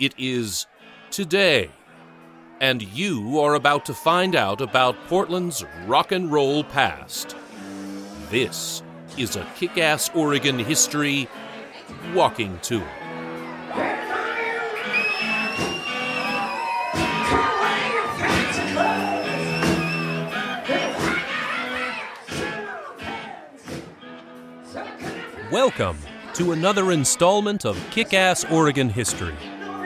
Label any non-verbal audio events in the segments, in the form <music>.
It is today, and you are about to find out about Portland's rock and roll past. This is a kick ass Oregon history walking tour. Welcome to another installment of Kick Ass Oregon History,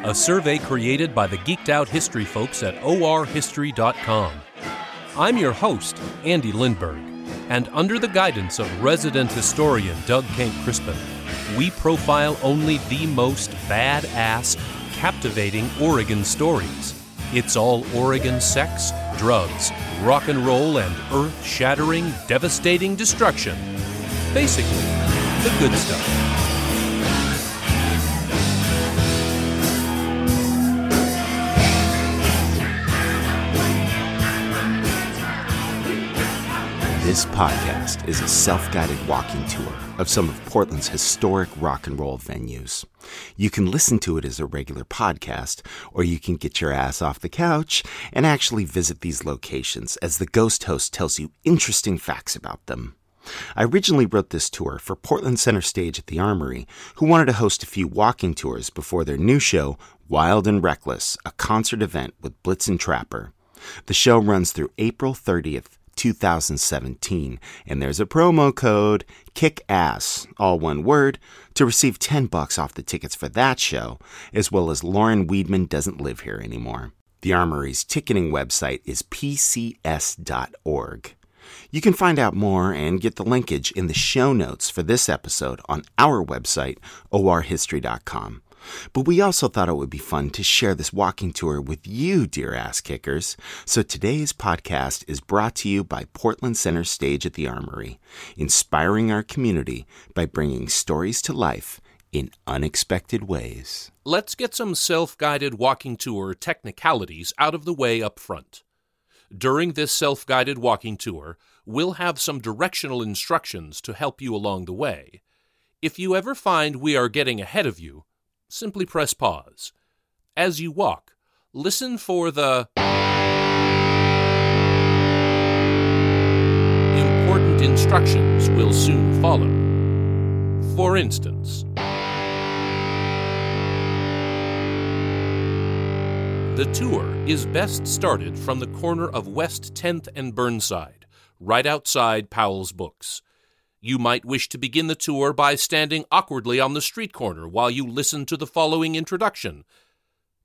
a survey created by the geeked out history folks at orhistory.com. I'm your host, Andy Lindberg, and under the guidance of resident historian Doug Kent Crispin, we profile only the most badass, captivating Oregon stories. It's all Oregon sex, drugs, rock and roll, and earth shattering, devastating destruction. Basically, the good stuff. This podcast is a self guided walking tour of some of Portland's historic rock and roll venues. You can listen to it as a regular podcast, or you can get your ass off the couch and actually visit these locations as the ghost host tells you interesting facts about them. I originally wrote this tour for Portland Center Stage at the Armory, who wanted to host a few walking tours before their new show, Wild and Reckless, a concert event with Blitzen Trapper. The show runs through April 30th, 2017, and there's a promo code KICKASS, all one word, to receive 10 bucks off the tickets for that show, as well as Lauren Weedman doesn't live here anymore. The Armory's ticketing website is pcs.org. You can find out more and get the linkage in the show notes for this episode on our website, orhistory.com. But we also thought it would be fun to share this walking tour with you, dear ass kickers. So today's podcast is brought to you by Portland Center Stage at the Armory, inspiring our community by bringing stories to life in unexpected ways. Let's get some self guided walking tour technicalities out of the way up front. During this self guided walking tour, we'll have some directional instructions to help you along the way. If you ever find we are getting ahead of you, simply press pause. As you walk, listen for the important instructions will soon follow. For instance, the tour is best started from the corner of West 10th and Burnside, right outside Powell's Books. You might wish to begin the tour by standing awkwardly on the street corner while you listen to the following introduction.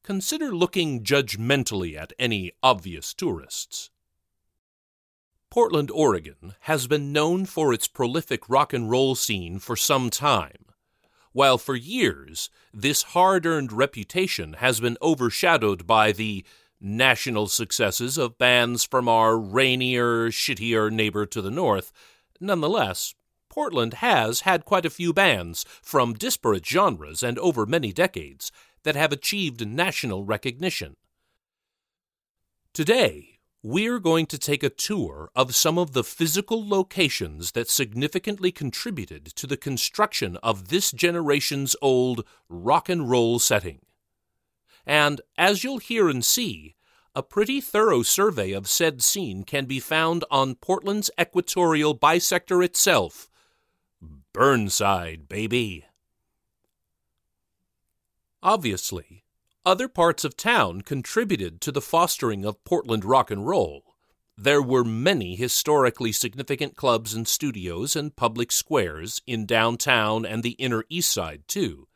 Consider looking judgmentally at any obvious tourists. Portland, Oregon has been known for its prolific rock and roll scene for some time. While for years this hard earned reputation has been overshadowed by the national successes of bands from our rainier, shittier neighbor to the north, nonetheless, Portland has had quite a few bands from disparate genres and over many decades that have achieved national recognition. Today, we're going to take a tour of some of the physical locations that significantly contributed to the construction of this generation's old rock and roll setting. And as you'll hear and see, a pretty thorough survey of said scene can be found on Portland's equatorial bisector itself, Burnside, baby. Obviously, other parts of town contributed to the fostering of Portland rock and roll. There were many historically significant clubs and studios and public squares in downtown and the inner east side, too.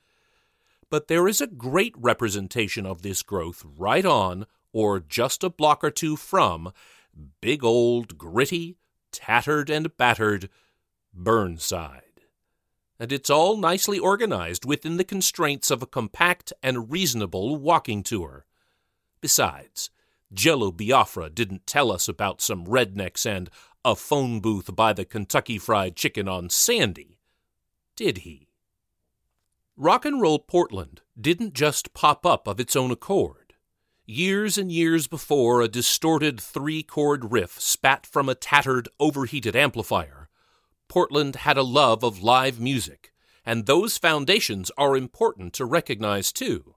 But there is a great representation of this growth right on, or just a block or two from, big old, gritty, tattered, and battered Burnside and it's all nicely organized within the constraints of a compact and reasonable walking tour. Besides, Jello Biafra didn't tell us about some rednecks and a phone booth by the Kentucky Fried Chicken on Sandy, did he? Rock and Roll Portland didn't just pop up of its own accord. Years and years before a distorted three chord riff spat from a tattered, overheated amplifier, Portland had a love of live music, and those foundations are important to recognize too.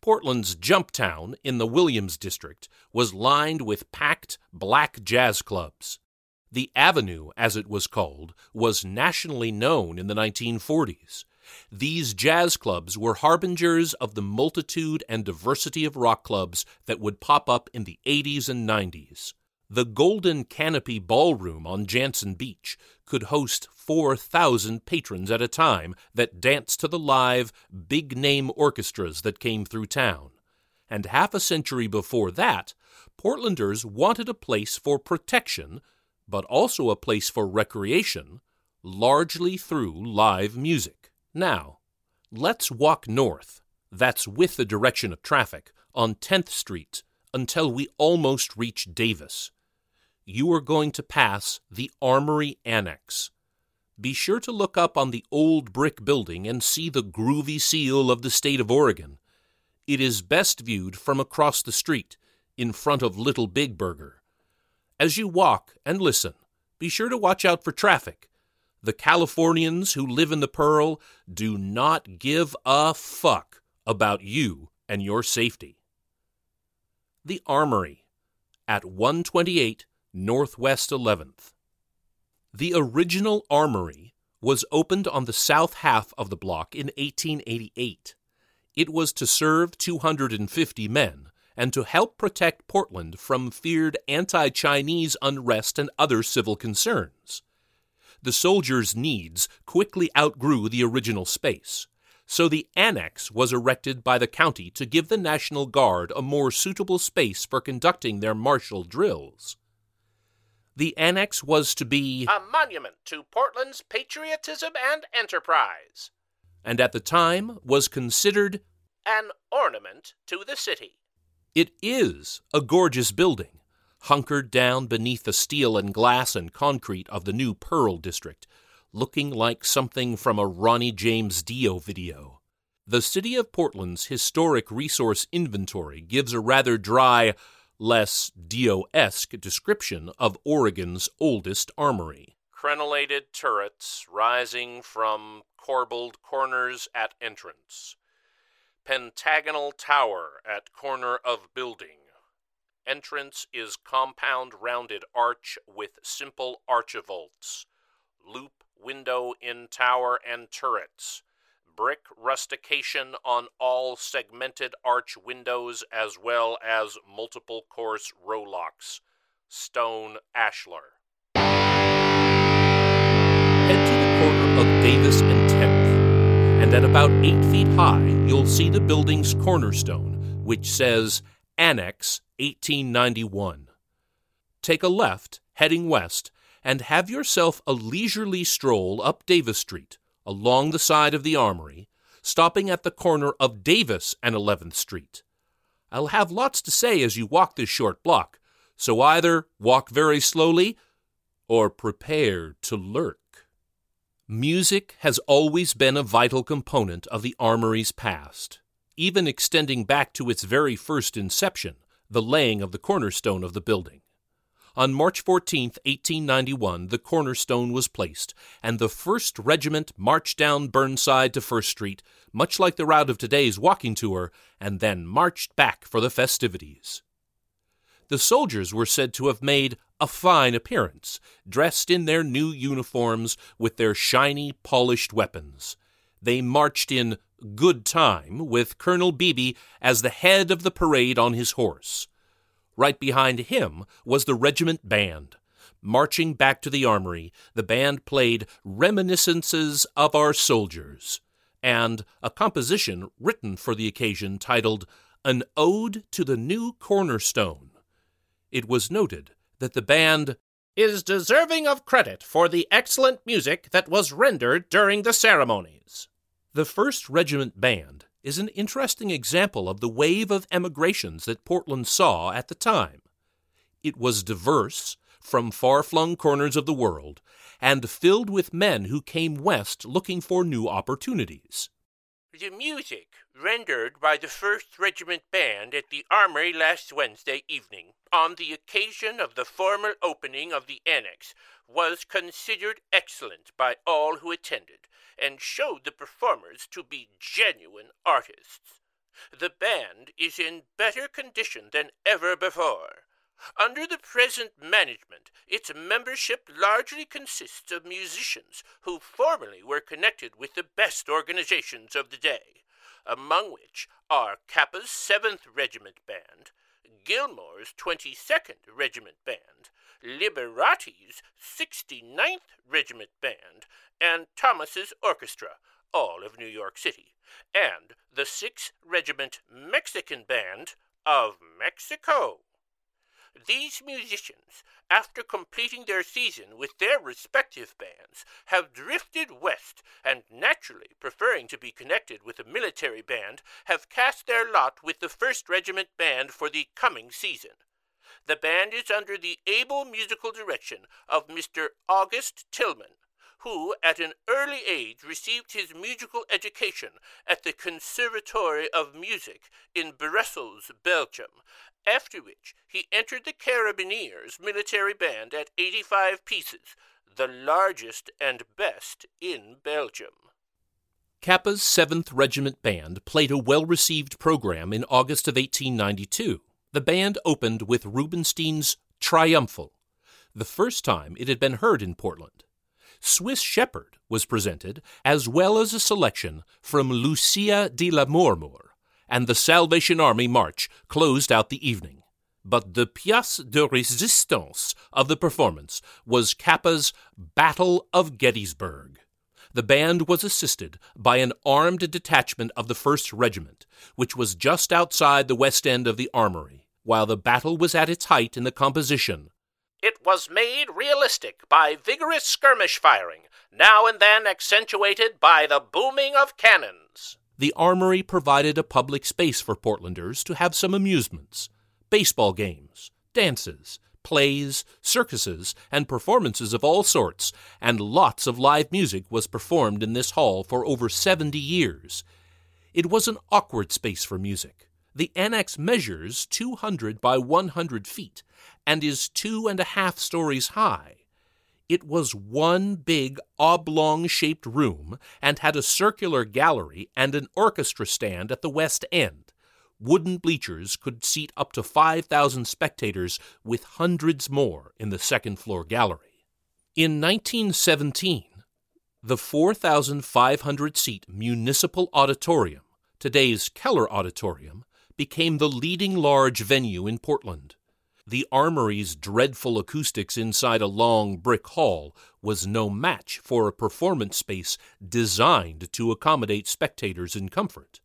Portland's Jumptown in the Williams District was lined with packed black jazz clubs. The Avenue, as it was called, was nationally known in the 1940s. These jazz clubs were harbingers of the multitude and diversity of rock clubs that would pop up in the 80s and 90s. The Golden Canopy Ballroom on Jantzen Beach could host 4,000 patrons at a time that danced to the live, big name orchestras that came through town. And half a century before that, Portlanders wanted a place for protection, but also a place for recreation, largely through live music. Now, let's walk north, that's with the direction of traffic, on 10th Street until we almost reach Davis you are going to pass the Armory Annex. Be sure to look up on the old brick building and see the groovy seal of the state of Oregon. It is best viewed from across the street, in front of Little Big Burger. As you walk and listen, be sure to watch out for traffic. The Californians who live in the Pearl do not give a fuck about you and your safety. The Armory at 128 Northwest 11th. The original armory was opened on the south half of the block in 1888. It was to serve 250 men and to help protect Portland from feared anti Chinese unrest and other civil concerns. The soldiers' needs quickly outgrew the original space, so the annex was erected by the county to give the National Guard a more suitable space for conducting their martial drills the annex was to be a monument to Portland's patriotism and enterprise, and at the time was considered an ornament to the city. It is a gorgeous building, hunkered down beneath the steel and glass and concrete of the new Pearl District, looking like something from a Ronnie James Dio video. The City of Portland's historic resource inventory gives a rather dry, less Dio esque description of Oregon's oldest armory. Crenellated turrets rising from corbelled corners at entrance. Pentagonal tower at corner of building. Entrance is compound rounded arch with simple archivolts. Loop window in tower and turrets brick rustication on all segmented arch windows as well as multiple course rowlocks. Stone ashlar. Head to the corner of Davis and 10th, and at about 8 feet high, you'll see the building's cornerstone, which says Annex 1891. Take a left, heading west, and have yourself a leisurely stroll up Davis Street along the side of the armory, stopping at the corner of Davis and 11th Street. I'll have lots to say as you walk this short block, so either walk very slowly or prepare to lurk. Music has always been a vital component of the armory's past, even extending back to its very first inception, the laying of the cornerstone of the building. On March 14, 1891, the cornerstone was placed, and the 1st Regiment marched down Burnside to First Street, much like the route of today's walking tour, and then marched back for the festivities. The soldiers were said to have made a fine appearance, dressed in their new uniforms with their shiny, polished weapons. They marched in good time with Colonel Beebe as the head of the parade on his horse. Right behind him was the regiment band. Marching back to the armory, the band played Reminiscences of Our Soldiers and a composition written for the occasion titled An Ode to the New Cornerstone. It was noted that the band is deserving of credit for the excellent music that was rendered during the ceremonies. The 1st Regiment Band is an interesting example of the wave of emigrations that Portland saw at the time. It was diverse from far flung corners of the world and filled with men who came west looking for new opportunities. The music rendered by the 1st Regiment Band at the Armory last Wednesday evening, on the occasion of the formal opening of the annex, was considered excellent by all who attended, and showed the performers to be genuine artists. The band is in better condition than ever before. Under the present management, its membership largely consists of musicians who formerly were connected with the best organizations of the day, among which are Cappa's 7th Regiment Band, Gilmore's 22nd Regiment Band, Liberati's 69th Regiment Band, and Thomas's Orchestra, all of New York City, and the 6th Regiment Mexican Band of Mexico. These musicians, after completing their season with their respective bands, have drifted west, and naturally preferring to be connected with a military band, have cast their lot with the 1st Regiment Band for the coming season. The band is under the able musical direction of Mr. August Tillman, who at an early age received his musical education at the Conservatory of Music in Brussels, Belgium, after which he entered the Carabineers military band at 85 pieces, the largest and best in Belgium. Cappa's 7th Regiment Band played a well received program in August of 1892. The band opened with Rubinstein's Triumphal, the first time it had been heard in Portland. Swiss Shepherd was presented, as well as a selection from Lucia di Lammermoor, and the Salvation Army March closed out the evening. But the pièce de résistance of the performance was Cappa's Battle of Gettysburg. The band was assisted by an armed detachment of the 1st Regiment, which was just outside the west end of the armory, while the battle was at its height in the composition. It was made realistic by vigorous skirmish firing, now and then accentuated by the booming of cannons the Armory provided a public space for Portlanders to have some amusements baseball games, dances, plays, circuses, and performances of all sorts, and lots of live music was performed in this hall for over 70 years. It was an awkward space for music. The annex measures 200 by 100 feet and is two and a half stories high. It was one big oblong shaped room and had a circular gallery and an orchestra stand at the west end. Wooden bleachers could seat up to 5,000 spectators, with hundreds more in the second floor gallery. In 1917, the 4,500 seat Municipal Auditorium, today's Keller Auditorium, became the leading large venue in Portland. The armory's dreadful acoustics inside a long brick hall was no match for a performance space designed to accommodate spectators in comfort.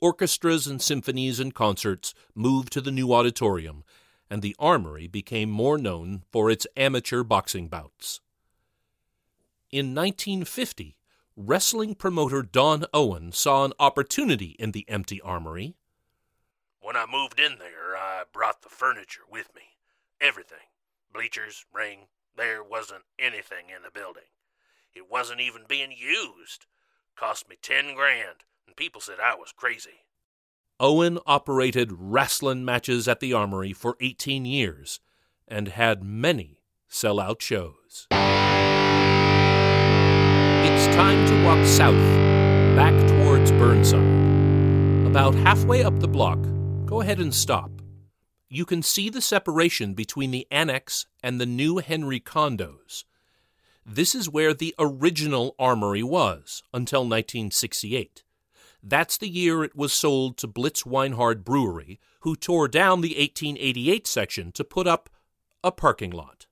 Orchestras and symphonies and concerts moved to the new auditorium, and the armory became more known for its amateur boxing bouts. In 1950, wrestling promoter Don Owen saw an opportunity in the empty armory. When I moved in there, I brought the furniture with me. Everything. Bleachers, ring. There wasn't anything in the building. It wasn't even being used. Cost me ten grand, and people said I was crazy. Owen operated wrestling matches at the Armory for 18 years and had many sell-out shows. It's time to walk south, back towards Burnside. About halfway up the block, go ahead and stop you can see the separation between the annex and the new Henry condos. This is where the original armory was until 1968. That's the year it was sold to Blitz Weinhard Brewery, who tore down the 1888 section to put up a parking lot.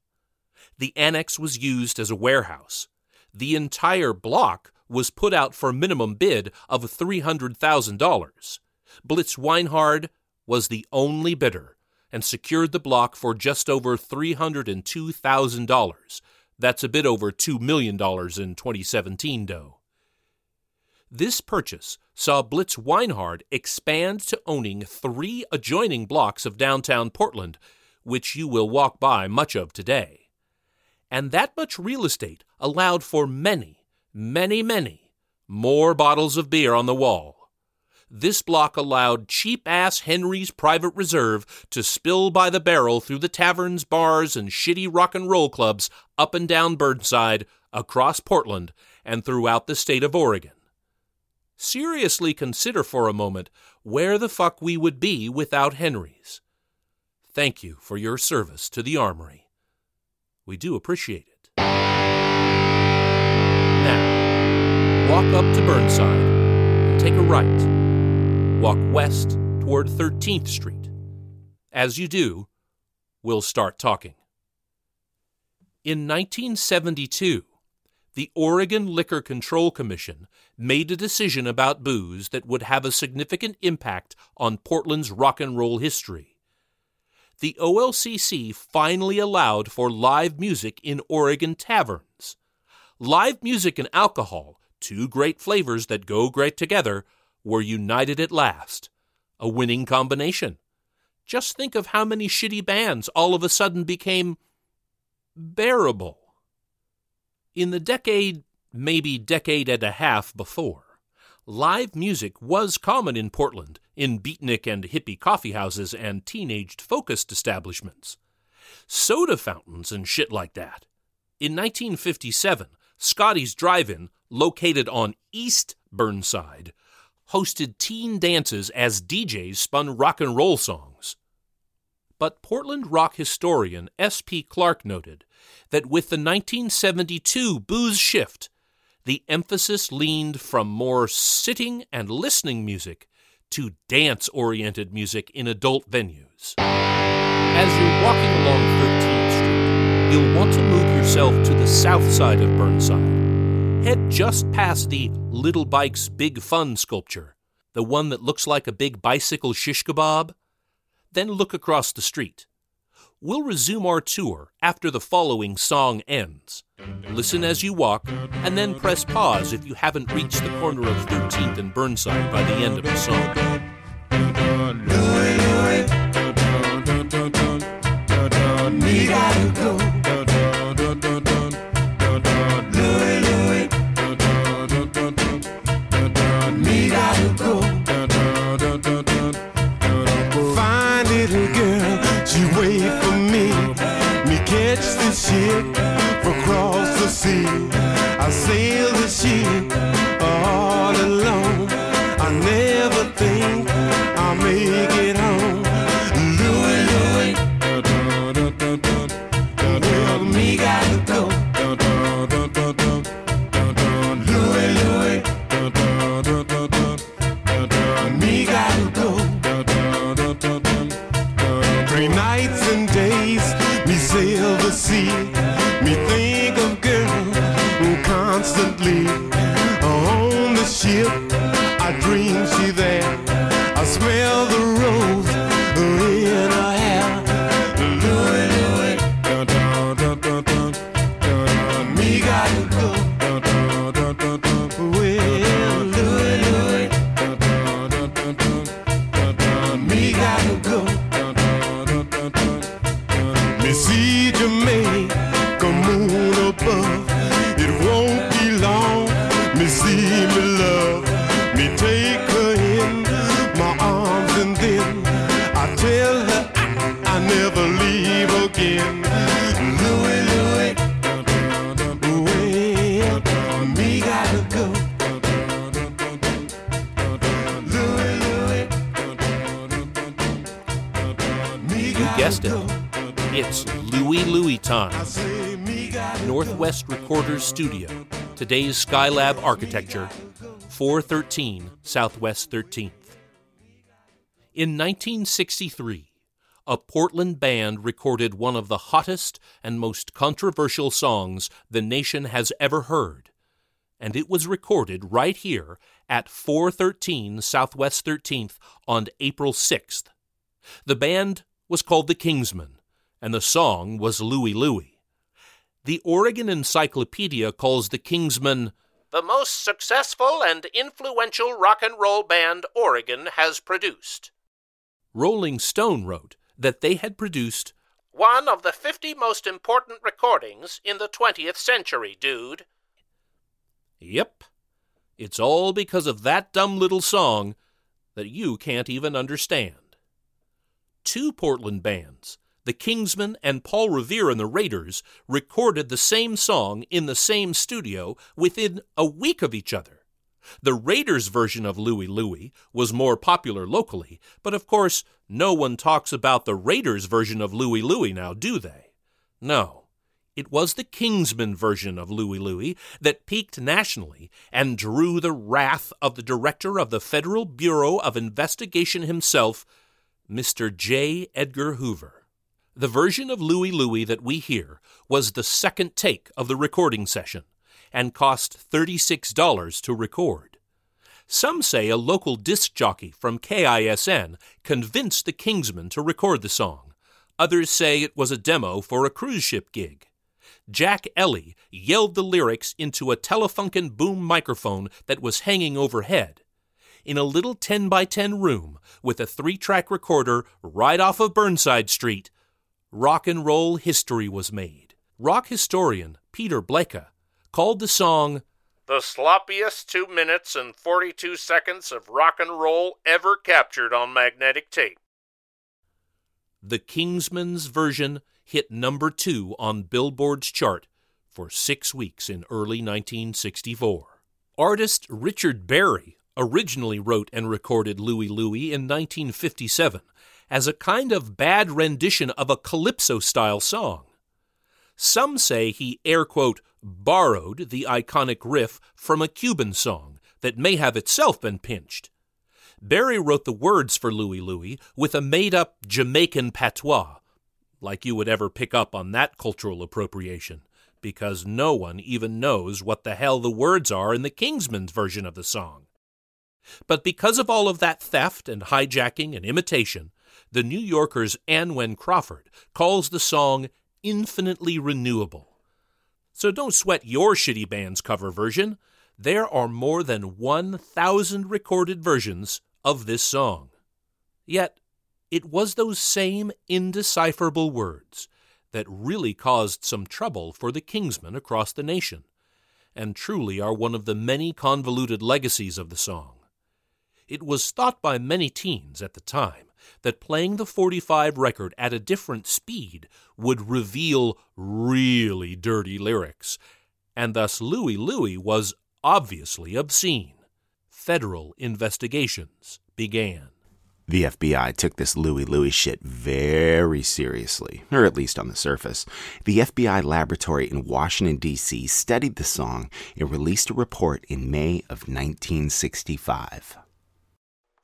The annex was used as a warehouse. The entire block was put out for a minimum bid of $300,000. Blitz Weinhard was the only bidder and secured the block for just over $302,000. That's a bit over $2 million in 2017 dough. This purchase saw Blitz Weinhard expand to owning three adjoining blocks of downtown Portland, which you will walk by much of today. And that much real estate allowed for many, many, many more bottles of beer on the wall this block allowed cheap ass Henry's Private Reserve to spill by the barrel through the taverns, bars, and shitty rock and roll clubs up and down Burnside, across Portland, and throughout the state of Oregon. seriously consider for a moment where the fuck we would be without Henry's. Thank you for your service to the Armory. We do appreciate it. Now, walk up to Burnside and take a right. Walk west toward 13th Street. As you do, we'll start talking. In 1972, the Oregon Liquor Control Commission made a decision about booze that would have a significant impact on Portland's rock and roll history. The OLCC finally allowed for live music in Oregon taverns. Live music and alcohol, two great flavors that go great together, were united at last. A winning combination. Just think of how many shitty bands all of a sudden became bearable in the decade, maybe decade and a half before, live music was common in Portland in beatnik and hippie coffeehouses and teenaged focused establishments. Soda fountains and shit like that. In 1957, Scotty's Drive In, located on East Burnside, hosted teen dances as DJs spun rock and roll songs. But Portland rock historian S.P. Clark noted that with the 1972 booze shift, the emphasis leaned from more sitting and listening music to dance oriented music in adult venues. As you're walking along 13th Street, you'll want to move yourself to the south side of Burnside. Head just past the Little Bikes Big Fun sculpture, the one that looks like a big bicycle shish kebab. Then look across the street. We'll resume our tour after the following song ends. Listen as you walk, and then press pause if you haven't reached the corner of 13th and Burnside by the end of the song. Northwest Studio, today's Skylab Architecture, 413 Southwest 13th. In 1963, a Portland band recorded one of the hottest and most controversial songs the nation has ever heard, and it was recorded right here at 413 Southwest 13th on April 6th. The band was called the Kingsmen, and the song was Louie Louie. The Oregon Encyclopedia calls the Kingsmen the most successful and influential rock and roll band Oregon has produced. Rolling Stone wrote that they had produced one of the 50 most important recordings in the 20th century, dude. Yep. It's all because of that dumb little song that you can't even understand. Two Portland bands, the Kingsmen and Paul Revere and the Raiders recorded the same song in the same studio within a week of each other. The Raiders version of Louie Louie was more popular locally, but of course, no one talks about the Raiders version of Louie Louie now, do they? No. It was the Kingsmen version of Louie Louie that peaked nationally and drew the wrath of the director of the Federal Bureau of Investigation himself, Mr. J. Edgar Hoover. The version of Louie Louie that we hear was the second take of the recording session and cost $36 to record. Some say a local disc jockey from KISN convinced the Kingsmen to record the song. Others say it was a demo for a cruise ship gig. Jack Ely yelled the lyrics into a Telefunken boom microphone that was hanging overhead. In a little 10 by 10 room with a three track recorder right off of Burnside Street, rock and roll history was made. Rock historian Peter Blecha called the song the sloppiest two minutes and 42 seconds of rock and roll ever captured on magnetic tape. The Kingsmen's version hit number two on Billboard's chart for six weeks in early 1964. Artist Richard Berry originally wrote and recorded Louie Louie in 1957 as a kind of bad rendition of a calypso style song. Some say he air quote borrowed the iconic riff from a Cuban song that may have itself been pinched. Berry wrote the words for Louie Louie with a made up Jamaican patois like you would ever pick up on that cultural appropriation, because no one even knows what the hell the words are in the Kingsmen's version of the song. But because of all of that theft and hijacking and imitation, the New Yorker's Anwen Crawford calls the song infinitely renewable. So don't sweat your shitty band's cover version. There are more than 1,000 recorded versions of this song. Yet, it was those same indecipherable words that really caused some trouble for the Kingsmen across the nation, and truly are one of the many convoluted legacies of the song. It was thought by many teens at the time that playing the 45 record at a different speed would reveal really dirty lyrics, and thus Louie Louie was obviously obscene. Federal investigations began. The FBI took this Louie Louie shit very seriously, or at least on the surface. The FBI laboratory in Washington, D.C. studied the song and released a report in May of 1965.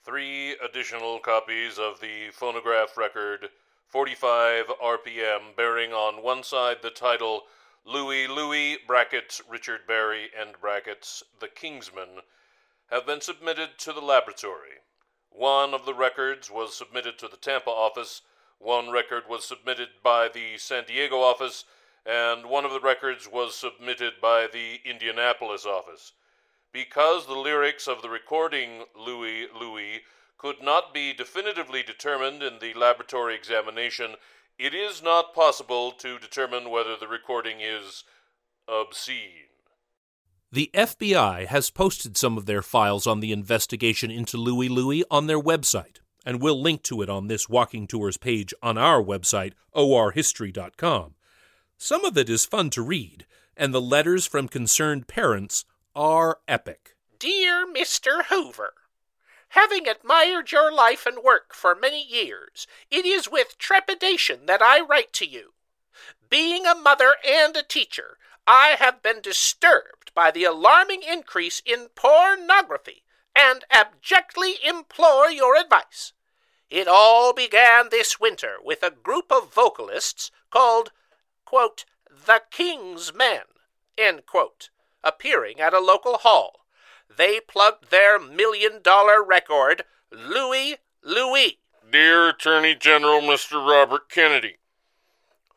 Three additional copies of the phonograph record, 45 RPM, bearing on one side the title Louis Louis, brackets Richard Berry, and brackets The Kingsmen, have been submitted to the laboratory. One of the records was submitted to the Tampa office, one record was submitted by the San Diego office, and one of the records was submitted by the Indianapolis office. Because the lyrics of the recording Louie Louie could not be definitively determined in the laboratory examination, it is not possible to determine whether the recording is obscene. The FBI has posted some of their files on the investigation into Louie Louie on their website, and we'll link to it on this Walking Tours page on our website, orhistory.com. Some of it is fun to read, and the letters from concerned parents are epic. Dear Mr. Hoover, Having admired your life and work for many years, it is with trepidation that I write to you. Being a mother and a teacher, I have been disturbed by the alarming increase in pornography and abjectly implore your advice. It all began this winter with a group of vocalists called, quote, the King's Men, end quote, appearing at a local hall. They plugged their million dollar record, Louie Louie. Dear Attorney General Mr. Robert Kennedy,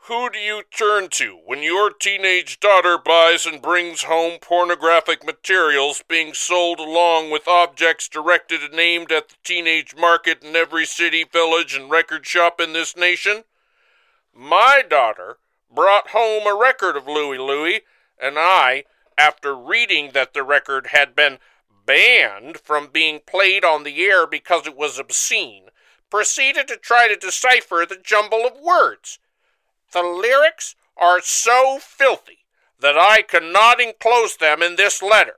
who do you turn to when your teenage daughter buys and brings home pornographic materials being sold along with objects directed and aimed at the teenage market in every city, village, and record shop in this nation? My daughter brought home a record of Louie Louie, and I, after reading that the record had been banned from being played on the air because it was obscene, proceeded to try to decipher the jumble of words. The lyrics are so filthy that I cannot enclose them in this letter.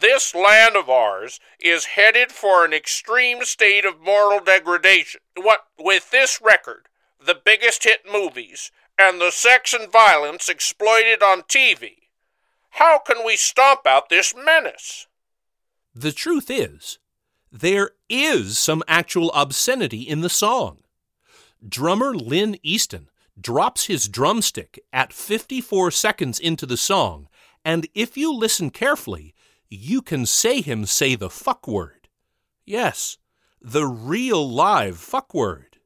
this land of ours is headed for an extreme state of moral degradation. What with this record, the biggest hit movies, and the sex and violence exploited on TV, how can we stomp out this menace? The truth is, there is some actual obscenity in the song. Drummer Lynn Easton drops his drumstick at 54 seconds into the song, and if you listen carefully, you can say him say the fuck word. Yes, the real live fuck word.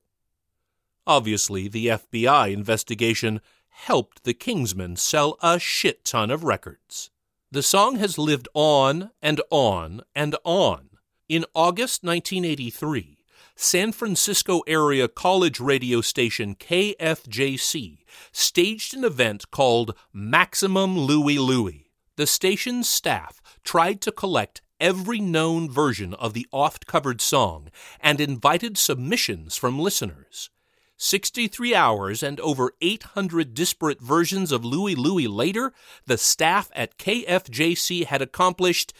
Obviously, the FBI investigation helped the Kingsmen sell a shit ton of records. The song has lived on and on and on. In August 1983, San Francisco area college radio station KFJC staged an event called Maximum Louie Louie. The station's staff tried to collect every known version of the oft covered song and invited submissions from listeners. 63 hours and over 800 disparate versions of Louie Louie later, the staff at KFJC had accomplished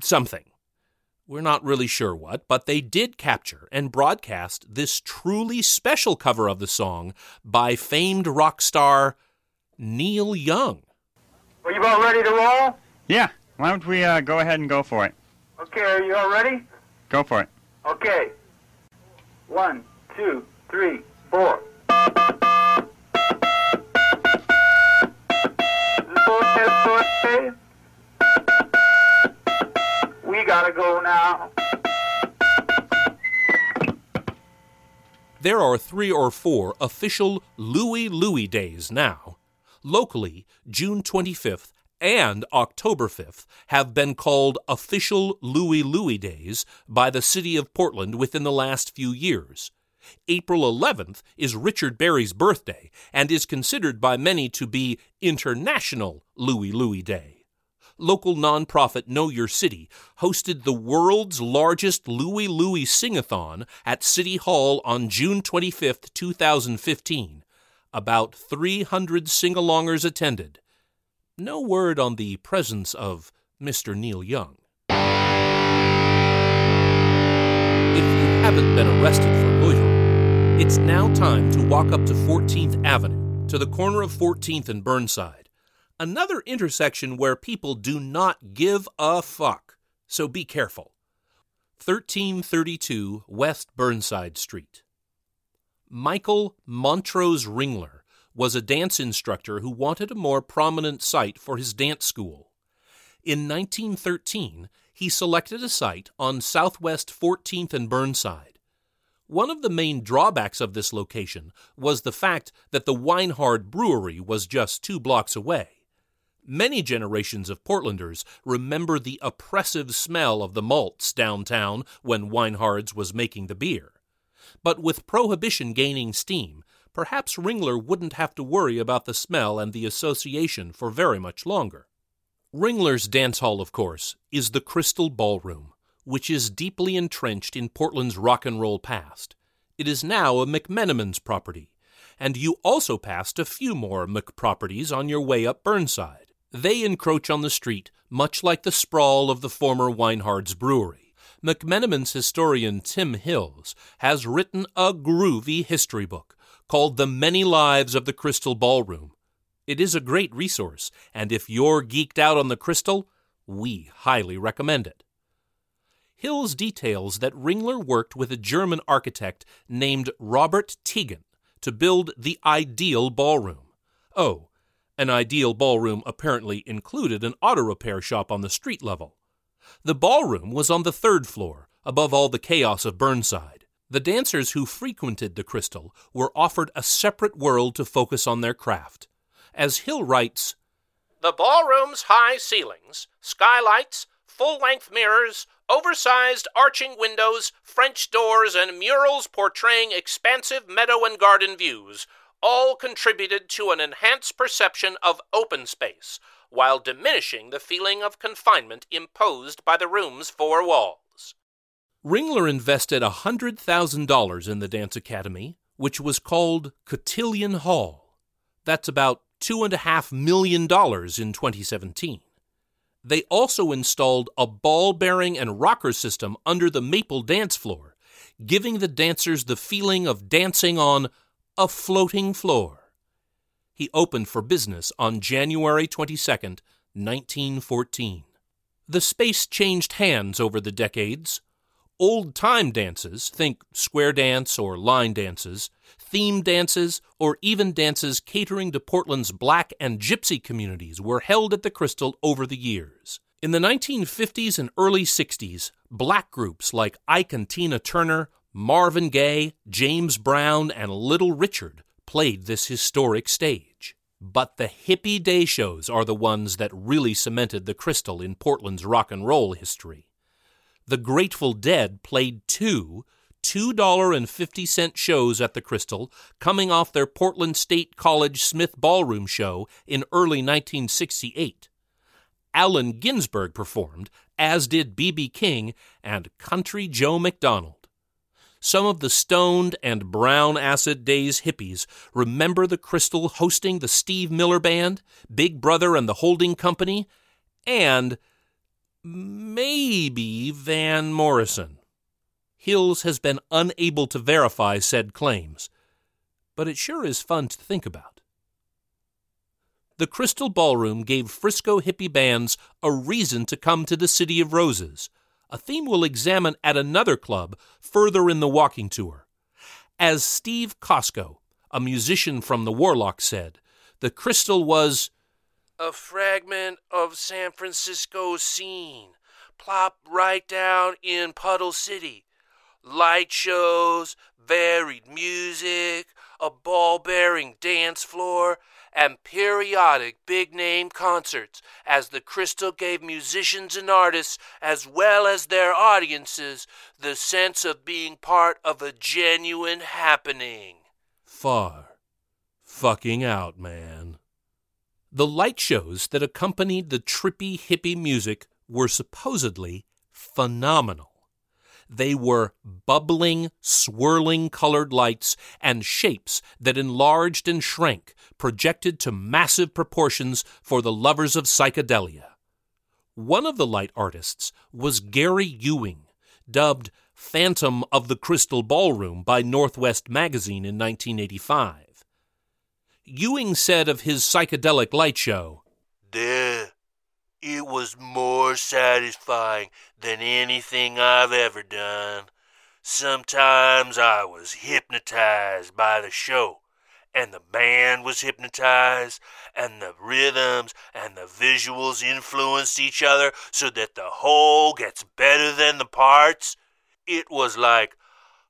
something. We're not really sure what, but they did capture and broadcast this truly special cover of the song by famed rock star Neil Young. Are you all ready to roll? Yeah. Why don't we uh, go ahead and go for it? Okay, are you all ready? Go for it. Okay. One, two, three, four. We gotta go now. There are three or four official Louie Louie days now. Locally, June 25th and October 5th have been called official Louie Louie days by the city of Portland within the last few years. April 11th is Richard Berry's birthday and is considered by many to be International Louie Louie Day. Local nonprofit Know Your City hosted the world's largest Louie Louie Singathon at City Hall on June 25, 2015. About 300 sing alongers attended. No word on the presence of Mr. Neil Young. If you haven't been arrested for it's now time to walk up to 14th Avenue, to the corner of 14th and Burnside. Another intersection where people do not give a fuck, so be careful. 1332 West Burnside Street. Michael Montrose Ringler was a dance instructor who wanted a more prominent site for his dance school. In 1913, he selected a site on Southwest 14th and Burnside. One of the main drawbacks of this location was the fact that the Weinhard Brewery was just two blocks away. Many generations of Portlanders remember the oppressive smell of the malts downtown when Weinhard's was making the beer. But with Prohibition gaining steam, perhaps Ringler wouldn't have to worry about the smell and the association for very much longer. Ringler's dance hall, of course, is the Crystal Ballroom, which is deeply entrenched in Portland's rock and roll past. It is now a McMenamins property, and you also passed a few more McProperties on your way up Burnside. They encroach on the street, much like the sprawl of the former Weinhard's Brewery. McMenamins historian Tim Hills has written a groovy history book called The Many Lives of the Crystal Ballroom. It is a great resource, and if you're geeked out on the crystal, we highly recommend it. Hills details that Ringler worked with a German architect named Robert Tegan to build the ideal ballroom. Oh, an ideal ballroom apparently included an auto repair shop on the street level. The ballroom was on the third floor, above all the chaos of Burnside. The dancers who frequented the crystal were offered a separate world to focus on their craft. As Hill writes, The ballroom's high ceilings, skylights, full length mirrors, oversized arching windows, French doors, and murals portraying expansive meadow and garden views all contributed to an enhanced perception of open space, while diminishing the feeling of confinement imposed by the room's four walls. Ringler invested a $100,000 in the Dance Academy, which was called Cotillion Hall. That's about $2.5 million in 2017. They also installed a ball bearing and rocker system under the maple dance floor, giving the dancers the feeling of dancing on a floating floor. He opened for business on January 22, 1914. The space changed hands over the decades. Old time dances, think square dance or line dances, theme dances, or even dances catering to Portland's black and gypsy communities were held at the Crystal over the years. In the 1950s and early 60s, black groups like Ike and Tina Turner, Marvin Gaye, James Brown, and Little Richard played this historic stage. But the hippie day shows are the ones that really cemented the Crystal in Portland's rock and roll history. The Grateful Dead played two $2.50 shows at the Crystal, coming off their Portland State College Smith Ballroom show in early 1968. Allen Ginsberg performed, as did B.B. King and Country Joe McDonald. Some of the stoned and brown acid days hippies remember the Crystal hosting the Steve Miller Band, Big Brother and the Holding Company, and maybe Van Morrison. Hills has been unable to verify said claims, but it sure is fun to think about. The Crystal Ballroom gave Frisco hippie bands a reason to come to the City of Roses, a theme we'll examine at another club further in the walking tour. As Steve Cosco, a musician from the Warlock, said, the Crystal was a fragment of San Francisco's scene, plopped right down in Puddle City, light shows, varied music, a ball bearing dance floor, and periodic big name concerts as the Crystal gave musicians and artists, as well as their audiences, the sense of being part of a genuine happening. Far fucking out, man. The light shows that accompanied the trippy hippie music were supposedly phenomenal. They were bubbling, swirling colored lights and shapes that enlarged and shrank, projected to massive proportions for the lovers of psychedelia. One of the light artists was Gary Ewing, dubbed Phantom of the Crystal Ballroom by Northwest Magazine in 1985. Ewing said of his psychedelic light show, There it was more satisfying than anything I've ever done. Sometimes I was hypnotized by the show, and the band was hypnotized, and the rhythms and the visuals influenced each other so that the whole gets better than the parts. It was like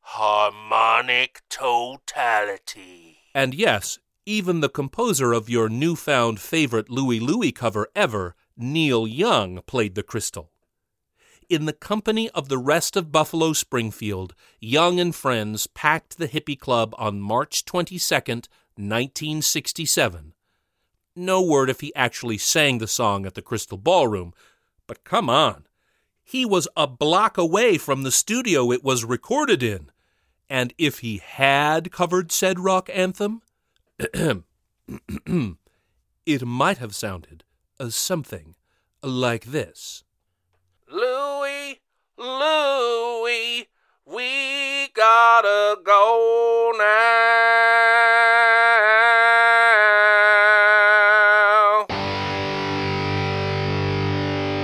harmonic totality. And yes, even the composer of your newfound favorite Louie Louie cover ever Neil Young played the crystal. In the company of the rest of Buffalo Springfield, Young and friends packed the Hippie Club on March 22, 1967. No word if he actually sang the song at the Crystal Ballroom, but come on. He was a block away from the studio it was recorded in. And if he had covered said rock anthem, <clears throat> it might have sounded as something like this. Louie, Louie, we gotta go now.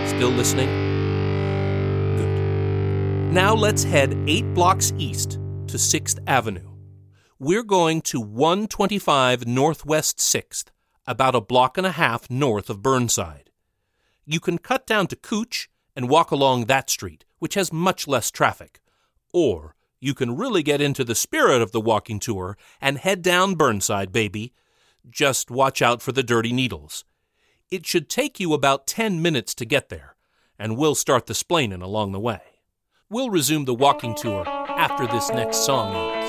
Still listening? Good. Now let's head eight blocks east to 6th Avenue. We're going to 125 Northwest 6th, about a block and a half north of Burnside. You can cut down to Couch and walk along that street, which has much less traffic. Or you can really get into the spirit of the walking tour and head down Burnside, baby. Just watch out for the dirty needles. It should take you about 10 minutes to get there, and we'll start the splainin' along the way. We'll resume the walking tour after this next song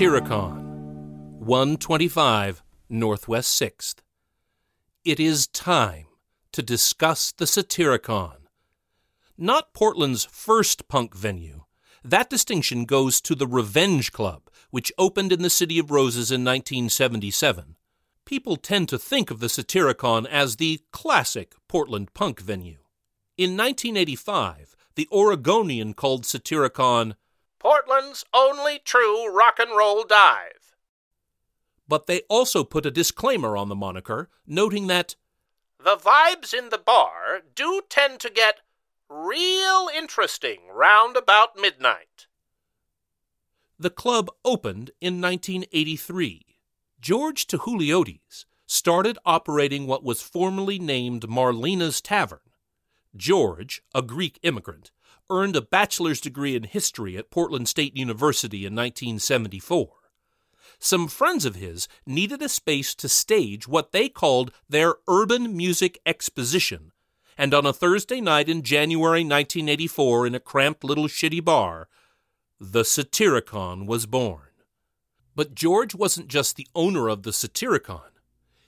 lovely. Satyricon, 125 Northwest 6th. It is time to discuss the Satyricon. Not Portland's first punk venue. That distinction goes to the Revenge Club, which opened in the City of Roses in 1977. People tend to think of the Satyricon as the classic Portland punk venue. In 1985, the Oregonian called Satyricon Portland's only true rock and roll dive. but they also put a disclaimer on the moniker, noting that The vibes in the bar do tend to get real interesting round about midnight. the club opened in 1983. George Touhouliotis started operating what was formerly named Marlena's Tavern. George, a Greek immigrant, earned a bachelor's degree in history at Portland State University in 1974. Some friends of his needed a space to stage what they called their urban music exposition, and on a Thursday night in January 1984 in a cramped little shitty bar, the Satyricon was born. But George wasn't just the owner of the Satyricon.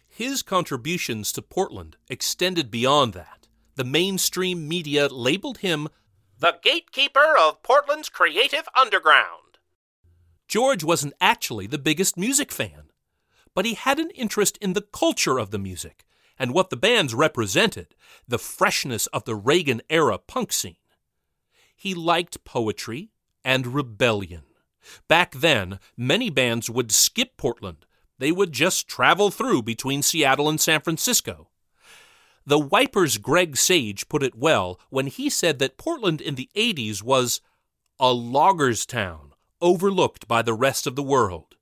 His contributions to Portland extended beyond that. The mainstream media labeled him The gatekeeper of Portland's creative underground. George wasn't actually the biggest music fan, but he had an interest in the culture of the music and what the bands represented, the freshness of the Reagan era punk scene. He liked poetry and rebellion. Back then, many bands would skip Portland. They would just travel through between Seattle and San Francisco. The Wipers' Greg Sage put it well when he said that Portland in the 80s was a logger's town overlooked by the rest of the world.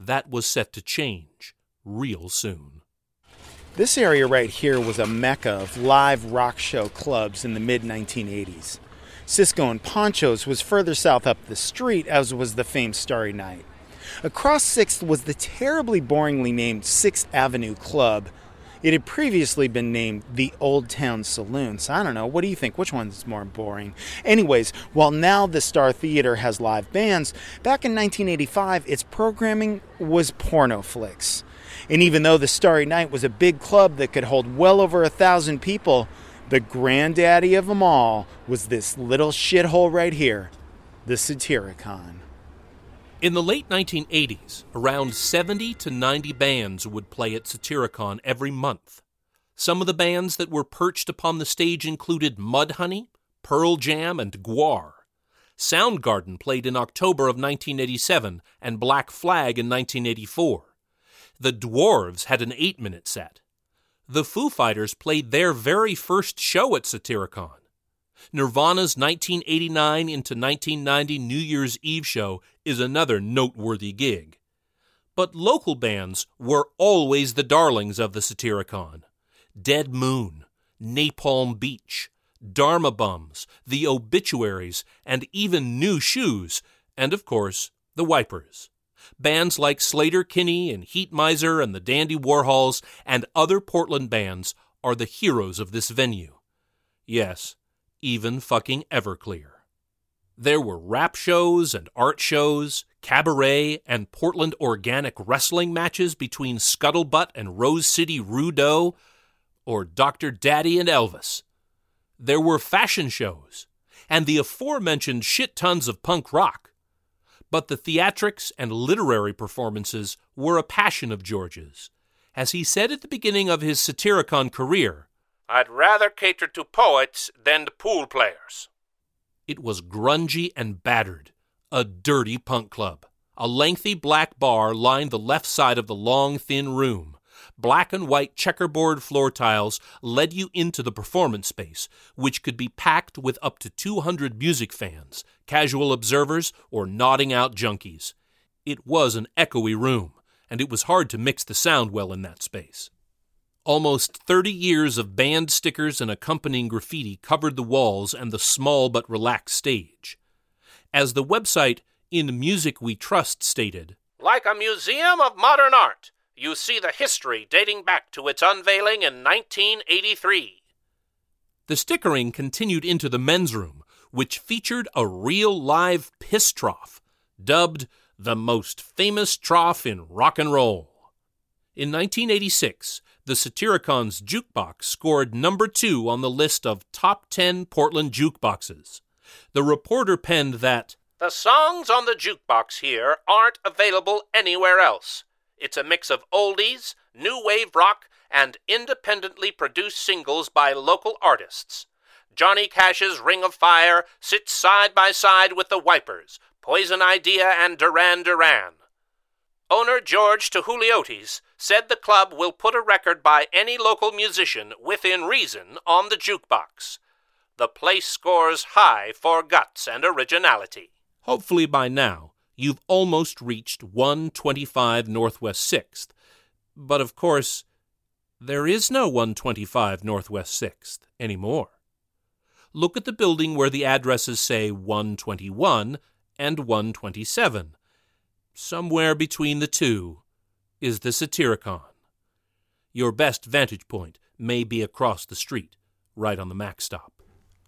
That was set to change real soon. This area right here was a mecca of live rock show clubs in the mid 1980s. Cisco and Pancho's was further south up the street, as was the famed Starry Night. Across 6th was the terribly boringly named 6th Avenue Club. It had previously been named the Old Town Saloon, so I don't know. What do you think? Which one's more boring? Anyways, while now the Star Theater has live bands, back in 1985 its programming was porno flicks. And even though the Starry Night was a big club that could hold well over a thousand people, the granddaddy of them all was this little shithole right here, the Satyricon. In the late 1980s, around 70 to 90 bands would play at Satyricon every month. Some of the bands that were perched upon the stage included Mudhoney, Pearl Jam, and Gwar. Soundgarden played in October of 1987 and Black Flag in 1984. The Dwarves had an eight minute set. The Foo Fighters played their very first show at Satyricon. Nirvana's 1989 into 1990 New Year's Eve show is another noteworthy gig. But local bands were always the darlings of the Satyricon. Dead Moon, Napalm Beach, Dharma Bums, The Obituaries, and even New Shoes, and of course, The Wipers. Bands like Sleater-Kinney and Heatmiser and the Dandy Warhols and other Portland bands are the heroes of this venue. Yes, even fucking Everclear. There were rap shows and art shows, cabaret, and Portland organic wrestling matches between Scuttlebutt and Rose City Rudo, or Dr. Daddy and Elvis. There were fashion shows, and the aforementioned shit tons of punk rock. But the theatrics and literary performances were a passion of George's. As he said at the beginning of his Satyricon career, I'd rather cater to poets than to pool players. It was grungy and battered, a dirty punk club. A lengthy black bar lined the left side of the long, thin room. Black and white checkerboard floor tiles led you into the performance space, which could be packed with up to 200 music fans, casual observers, or nodding out junkies. It was an echoey room, and it was hard to mix the sound well in that space. Almost 30 years of band stickers and accompanying graffiti covered the walls and the small but relaxed stage. As the website In Music We Trust stated, Like a museum of modern art, you see the history dating back to its unveiling in 1983. The stickering continued into the men's room, which featured a real live piss trough, dubbed the most famous trough in rock and roll. In 1986, the Satyricons jukebox scored number two on the list of top 10 Portland jukeboxes. The reporter penned that The songs on the jukebox here aren't available anywhere else. It's a mix of oldies, new wave rock, and independently produced singles by local artists. Johnny Cash's Ring of Fire sits side by side with the Wipers, Poison Idea, and Duran Duran. Owner George Touhouliotis said the club will put a record by any local musician within reason on the jukebox. The place scores high for guts and originality. Hopefully by now you've almost reached 125 Northwest 6th. But of course, there is no 125 Northwest 6th anymore. Look at the building where the addresses say 121 and 127. Somewhere between the two is the Satyricon. Your best vantage point may be across the street, right on the Mac stop.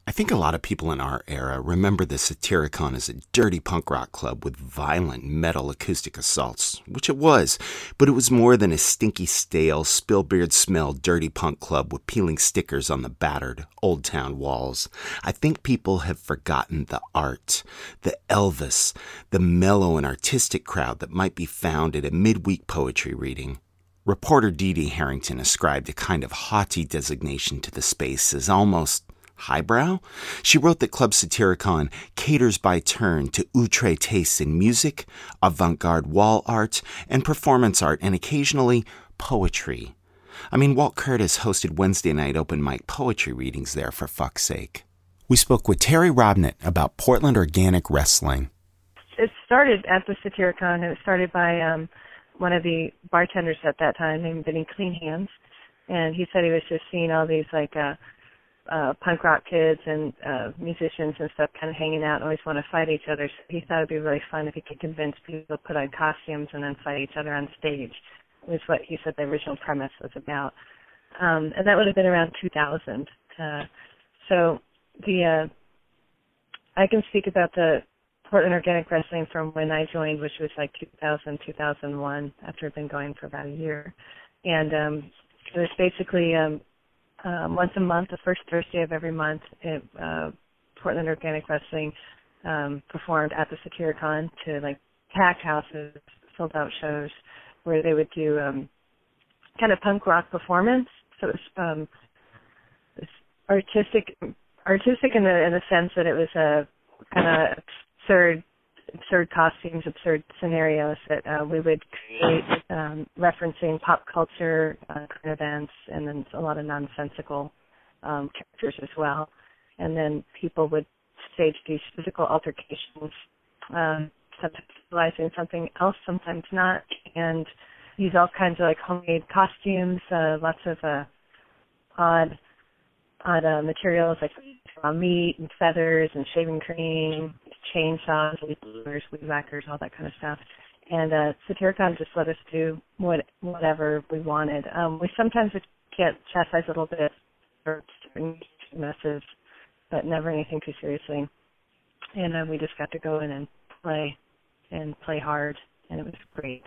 I think a lot of people in our era remember the Satyricon as a dirty punk rock club with violent metal acoustic assaults, which it was, but it was more than a stinky, stale, spillbeard smell dirty punk club with peeling stickers on the battered Old Town walls. I think people have forgotten the art, the Elvis, the mellow and artistic crowd that might be found at a midweek poetry reading. Reporter Dee Dee Harrington ascribed a kind of haughty designation to the space as almost highbrow. She wrote that Club Satyricon caters by turn to outre tastes in music, avant garde wall art, and performance art, and occasionally poetry. I mean, Walt Curtis hosted Wednesday night open mic poetry readings there, for fuck's sake. We spoke with Terry Robnett about Portland Organic Wrestling. It started at the Satyricon. It was started by um, one of the bartenders at that time named Vinny Clean Hands. And he said he was just seeing all these like uh uh punk rock kids and uh musicians and stuff kind of hanging out and always want to fight each other. So he thought it'd be really fun if he could convince people to put on costumes and then fight each other on stage. Was what he said the original premise was about. Um and that would have been around 2000. Uh so the uh I can speak about the Portland Organic Wrestling from when I joined, which was like 2000, 2001, after it'd been going for about a year. And um, it was basically um, uh, once a month, the first Thursday of every month, it, uh, Portland Organic Wrestling um, performed at the Satyricon to like packed houses, sold out shows, where they would do um, kind of punk rock performance. So it was um, this artistic, artistic in the in the sense that it was a kind of absurd absurd costumes, absurd scenarios that uh, we would create, um, referencing pop culture uh, events, and then a lot of nonsensical um, characters as well. And then people would stage these physical altercations, um, sometimes utilizing something else, sometimes not, and use all kinds of like homemade costumes, uh, lots of uh, odd odd uh, materials like raw meat and feathers and shaving cream, chainsaws, weed blowers, weed whackers, all that kind of stuff. And uh, Satyricon just let us do what whatever we wanted. Um, we sometimes would get chastised a little bit for certain messes, but never anything too seriously. And uh, we just got to go in and play and play hard, and it was great.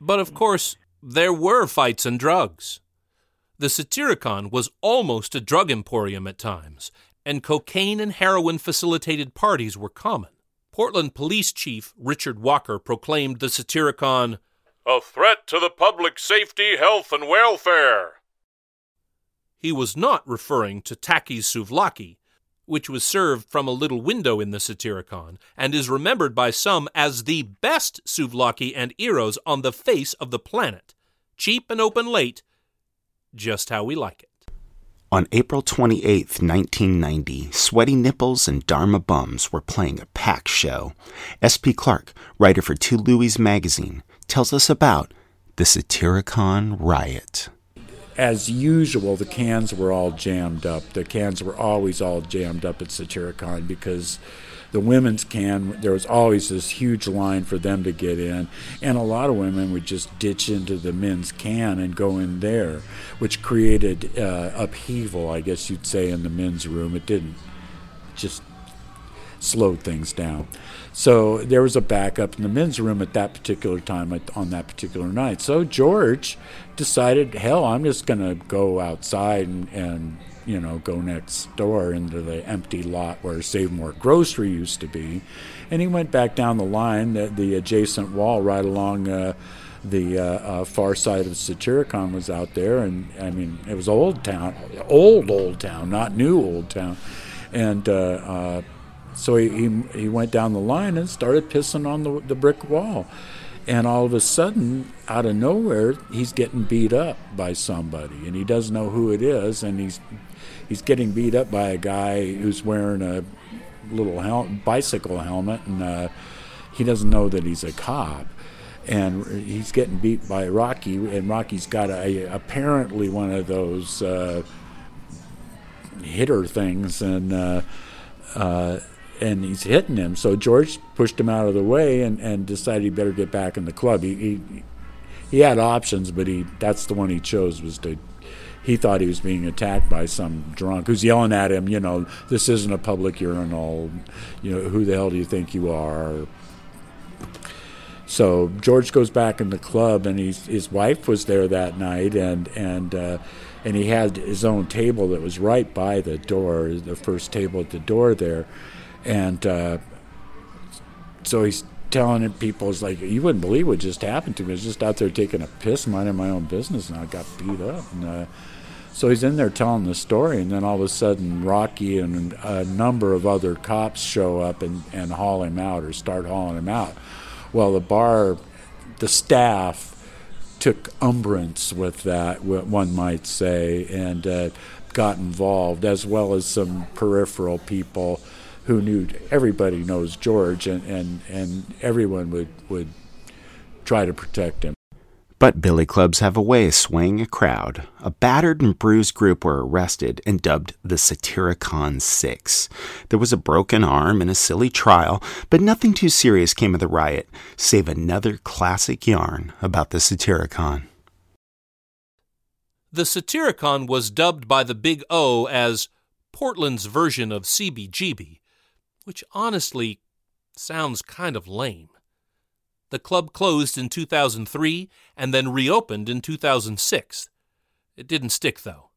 But of course, there were fights and drugs. The Satyricon was almost a drug emporium at times, and cocaine and heroin facilitated parties were common. Portland Police Chief Richard Walker proclaimed the Satyricon a threat to the public safety, health, and welfare. He was not referring to Takis souvlaki, which was served from a little window in the Satyricon and is remembered by some as the best souvlaki and gyros on the face of the planet. Cheap and open late, just how we like it. On April 28, 1990, Sweaty Nipples and Dharma Bums were playing a packed show. S.P. Clark, writer for Two Louies magazine, tells us about the Satyricon riot. As usual, the cans were all jammed up. The cans were always all jammed up at Satyricon because the women's can, there was always this huge line for them to get in, and a lot of women would just ditch into the men's can and go in there, which created uh, upheaval, I guess you'd say, in the men's room. It didn't, just slowed things down. So there was a backup in the men's room at that particular time on that particular night. So George decided, hell, I'm just going to go outside and, and you know, go next door into the empty lot where Save More Grocery used to be. And he went back down the line, the, the adjacent wall right along uh, the uh, uh, far side of Satyricon was out there. And I mean, it was old town, old, old town, not new old town. And uh, uh, so he, he, he went down the line and started pissing on the, the brick wall and all of a sudden out of nowhere he's getting beat up by somebody and he doesn't know who it is and he's he's getting beat up by a guy who's wearing a little hel- bicycle helmet, and uh, he doesn't know that he's a cop. And he's getting beat by Rocky, and Rocky's got a, apparently one of those uh, hitter things, and uh, uh, and he's hitting him. So George pushed him out of the way and, and decided he better get back in the club. He, he he had options, but he that's the one he chose was to he thought he was being attacked by some drunk who's yelling at him, you know, this isn't a public urinal. You know, who the hell do you think you are? So George goes back in the club, and he's, his wife was there that night, and and uh, and he had his own table that was right by the door, the first table at the door there, and uh, so he's telling people, "Is like you wouldn't believe what just happened to me. I was just out there taking a piss, minding my own business, and I got beat up." And uh, so he's in there telling the story, and then all of a sudden, Rocky and a number of other cops show up and, and haul him out or start hauling him out. Well, the bar, the staff took umbrance with that, one might say, and uh, got involved, as well as some peripheral people who knew everybody knows George, and, and, and everyone would, would try to protect him. But billy clubs have a way of swaying a crowd. A battered and bruised group were arrested and dubbed the Satyricon Six. There was a broken arm and a silly trial, but nothing too serious came of the riot, save another classic yarn about the Satyricon. The Satyricon was dubbed by the Big O as Portland's version of CBGB, which honestly sounds kind of lame. The club closed in 2003 and then reopened in 2006. It didn't stick, though,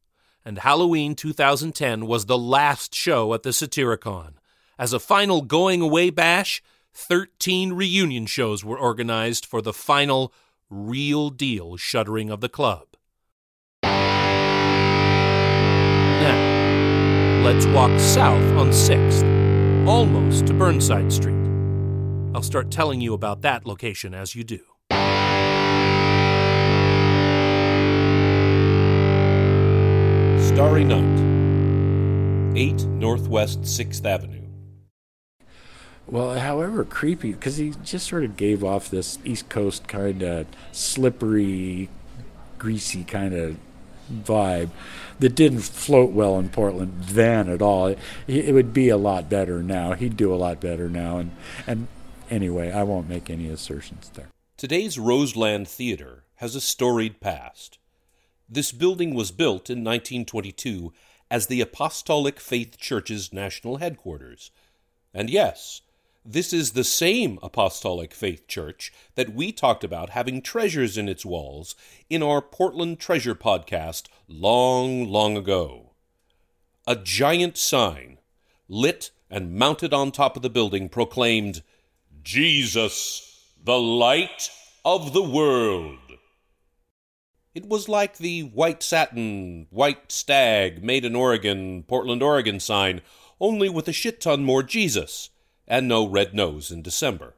and Halloween 2010 was the last show at the Satyricon. As a final going away bash, 13 reunion shows were organized for the final real deal shuttering of the club. Now, let's walk south on 6th, almost to Burnside Street. I'll start telling you about that location as you do. Starry Night, 8 Northwest 6th Avenue. Well, however creepy, because he just sort of gave off this East Coast kind of slippery, greasy kind of vibe that didn't float well in Portland then at all. It, it, would be a lot better now. He'd do a lot better now, and and Anyway, I won't make any assertions there. Today's Roseland Theater has a storied past. This building was built in 1922 as the Apostolic Faith Church's national headquarters. And yes, this is the same Apostolic Faith Church that we talked about having treasures in its walls in our Portland Treasure podcast long, long ago. A giant sign, lit and mounted on top of the building, proclaimed, Jesus, the light of the world. It was like the white satin, white stag, made in Oregon, Portland, Oregon sign, only with a shit ton more Jesus, and no red nose in December.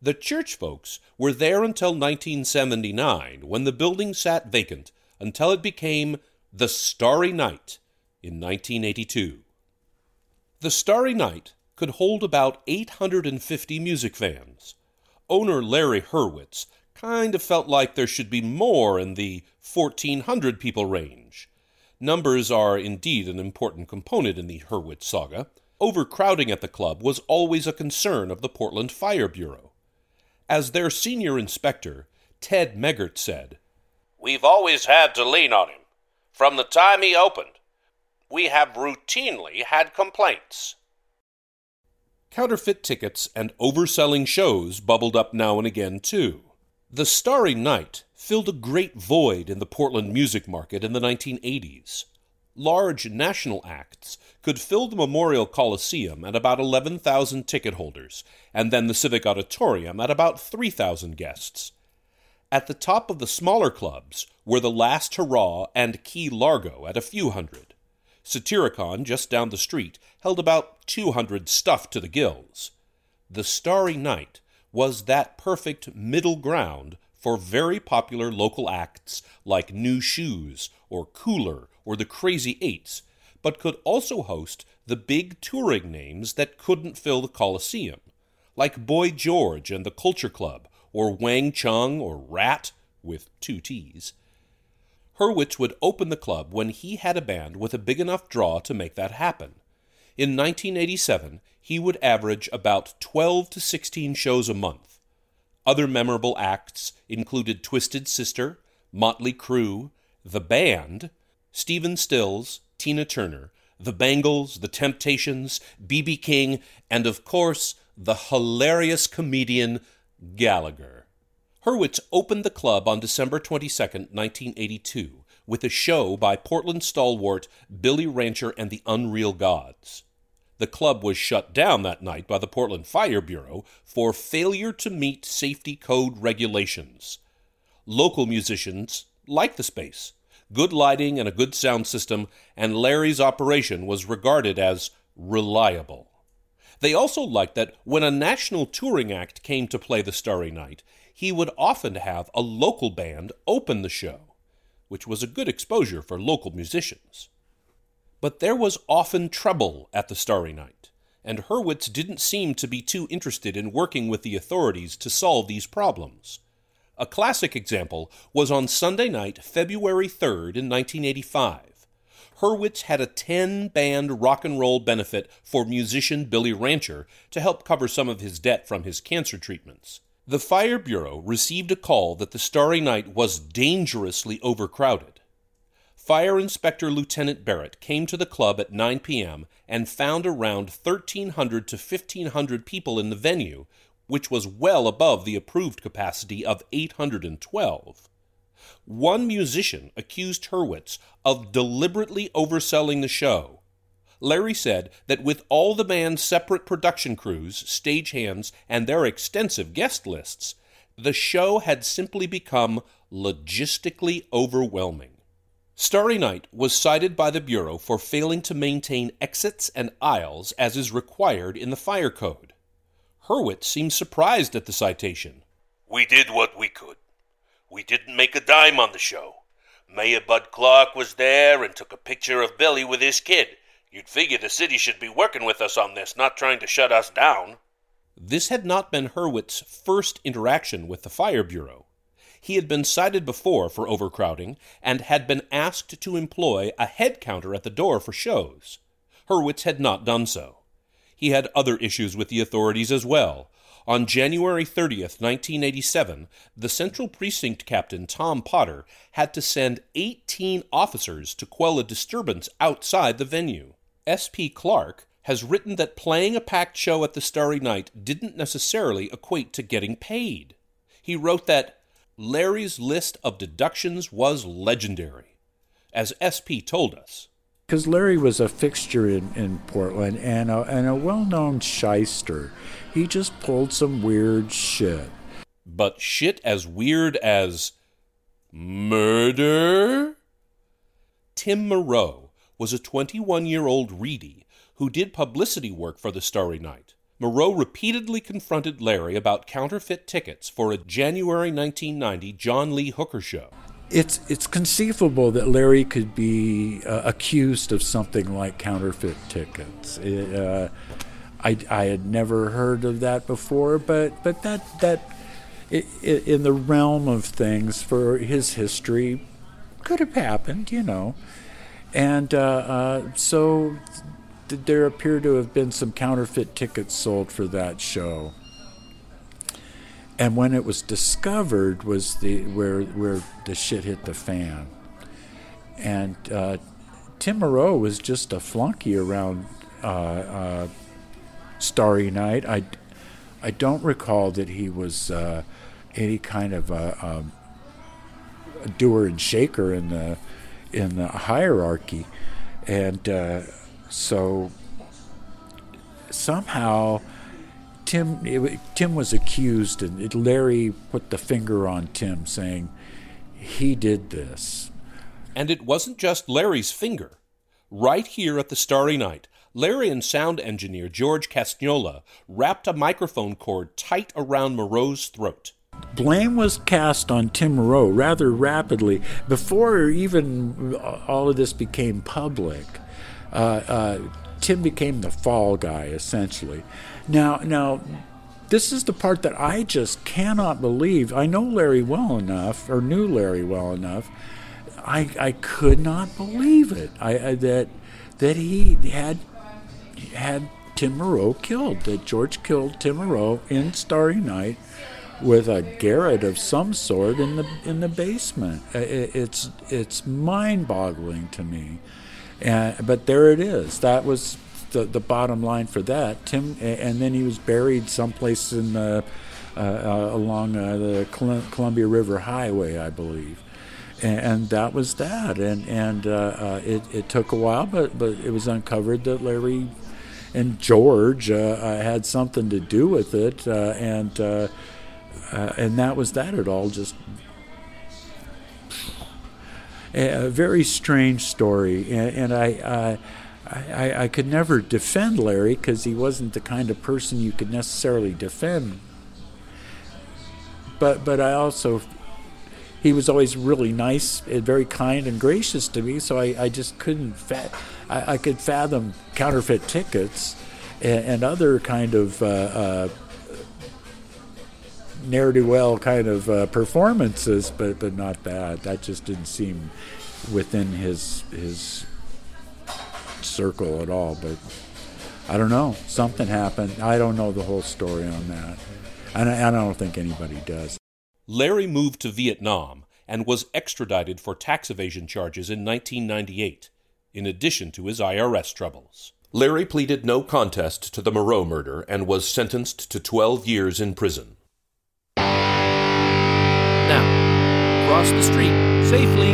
The church folks were there until 1979, when the building sat vacant until it became the Starry Night in 1982. The Starry Night could hold about 850 music fans. Owner Larry Hurwitz kind of felt like there should be more in the 1400 people range. Numbers are indeed an important component in the Hurwitz saga. Overcrowding at the club was always a concern of the Portland Fire Bureau. As their senior inspector, Ted Megert said, We've always had to lean on him. From the time he opened, we have routinely had complaints. Counterfeit tickets and overselling shows bubbled up now and again, too. The Starry Night filled a great void in the Portland music market in the 1980s. Large national acts could fill the Memorial Coliseum at about 11,000 ticket holders, and then the Civic Auditorium at about 3,000 guests. At the top of the smaller clubs were the Last Hurrah and Key Largo at a few hundred. Satyricon, just down the street, held about 200 stuffed to the gills. The Starry Night was that perfect middle ground for very popular local acts like New Shoes or Cooler or the Crazy Eights, but could also host the big touring names that couldn't fill the Coliseum, like Boy George and the Culture Club, or Wang Chung or Ratt with two T's. Hurwitz would open the club when he had a band with a big enough draw to make that happen. In 1987, he would average about 12 to 16 shows a month. Other memorable acts included Twisted Sister, Motley Crue, The Band, Stephen Stills, Tina Turner, The Bangles, The Temptations, B.B. King, and of course, the hilarious comedian Gallagher. Hurwitz opened the club on December 22, 1982, with a show by Portland stalwart Billy Rancher and the Unreal Gods. The club was shut down that night by the Portland Fire Bureau for failure to meet safety code regulations. Local musicians liked the space. Good lighting and a good sound system, and Larry's operation was regarded as reliable. They also liked that when a national touring act came to play the Starry Night, he would often have a local band open the show, which was a good exposure for local musicians. But there was often trouble at the Starry Night, and Hurwitz didn't seem to be too interested in working with the authorities to solve these problems. A classic example was on Sunday night, February 3rd in 1985. Hurwitz had a 10 band rock and roll benefit for musician Billy Rancher to help cover some of his debt from his cancer treatments. The Fire Bureau received a call that the Starry Night was dangerously overcrowded. Fire Inspector Lieutenant Barrett came to the club at 9 p.m. and found around 1,300 to 1,500 people in the venue, which was well above the approved capacity of 812. One musician accused Hurwitz of deliberately overselling the show. Larry said that with all the band's separate production crews, stagehands, and their extensive guest lists, the show had simply become logistically overwhelming. Starry Night was cited by the Bureau for failing to maintain exits and aisles as is required in the fire code. Hurwitz seemed surprised at the citation. We did what we could. We didn't make a dime on the show. Mayor Bud Clark was there and took a picture of Billy with his kid. You'd figure the city should be working with us on this, not trying to shut us down. This had not been Hurwitz's first interaction with the Fire Bureau. He had been cited before for overcrowding and had been asked to employ a head counter at the door for shows. Hurwitz had not done so he had other issues with the authorities as well. On January 30th, 1987, the Central Precinct Captain Tom Potter had to send 18 officers to quell a disturbance outside the venue. S.P. Clark has written that playing a packed show at the Starry Night didn't necessarily equate to getting paid. He wrote that Larry's list of deductions was legendary. As SP told us, because Larry was a fixture in, in Portland and a, and a well known shyster. He just pulled some weird shit. But shit as weird as murder? Tim Moreau was a 21 year old Reedie who did publicity work for the Starry Night. Moreau repeatedly confronted Larry about counterfeit tickets for a January 1990 John Lee Hooker show it's it's conceivable that Larry could be uh, accused of something like counterfeit tickets. Uh, I, I had never heard of that before, but but that that in the realm of things for his history could have happened, you know, and uh, uh so there appear to have been some counterfeit tickets sold for that show. And when it was discovered was the where where the shit hit the fan. And uh, Tim Moreau was just a flunky around uh, uh, Starry Night. I, I don't recall that he was uh, any kind of a, um, a, doer and shaker in the in the hierarchy, and uh, so somehow Tim it, Tim was accused, and it, Larry put the finger on Tim, saying he did this. And it wasn't just Larry's finger. Right here at the Starry Night, Larry and sound engineer George Castagnola wrapped a microphone cord tight around Moreau's throat. Blame was cast on Tim Moreau rather rapidly before even uh, all of this became public. Uh, uh, Tim became the fall guy essentially, now, now, this is the part that I just cannot believe. I know Larry well enough, or knew Larry well enough. I, I could not believe it. I, I that that he had had Tim Moreau killed. That George killed Tim Moreau in Starry Night with a garrote of some sort in the in the basement. It's it's mind-boggling to me. And, but there it is. That was the, the bottom line for that. Tim, and then he was buried someplace in uh, uh, along uh, the Columbia River Highway, I believe. And, and that was that. And and uh, uh, it, it took a while, but but it was uncovered that Larry and George had something to do with it, and and that was that. It all just a very strange story, and, and I, I, I could never defend Larry because he wasn't the kind of person you could necessarily defend. but but I also he was always really nice and very kind and gracious to me. So I, I just couldn't fa- I, I could fathom counterfeit tickets and, and other kind of uh, uh, ne'er do well kind of uh, performances, but but not that. That just didn't seem within his his circle at all. But I don't know. Something happened. I don't know the whole story on that, and I, I don't think anybody does. Larry moved to Vietnam and was extradited for tax evasion charges in 1998, in addition to his IRS troubles. Larry pleaded no contest to the Moreau murder and was sentenced to 12 years in prison. Now, cross the street safely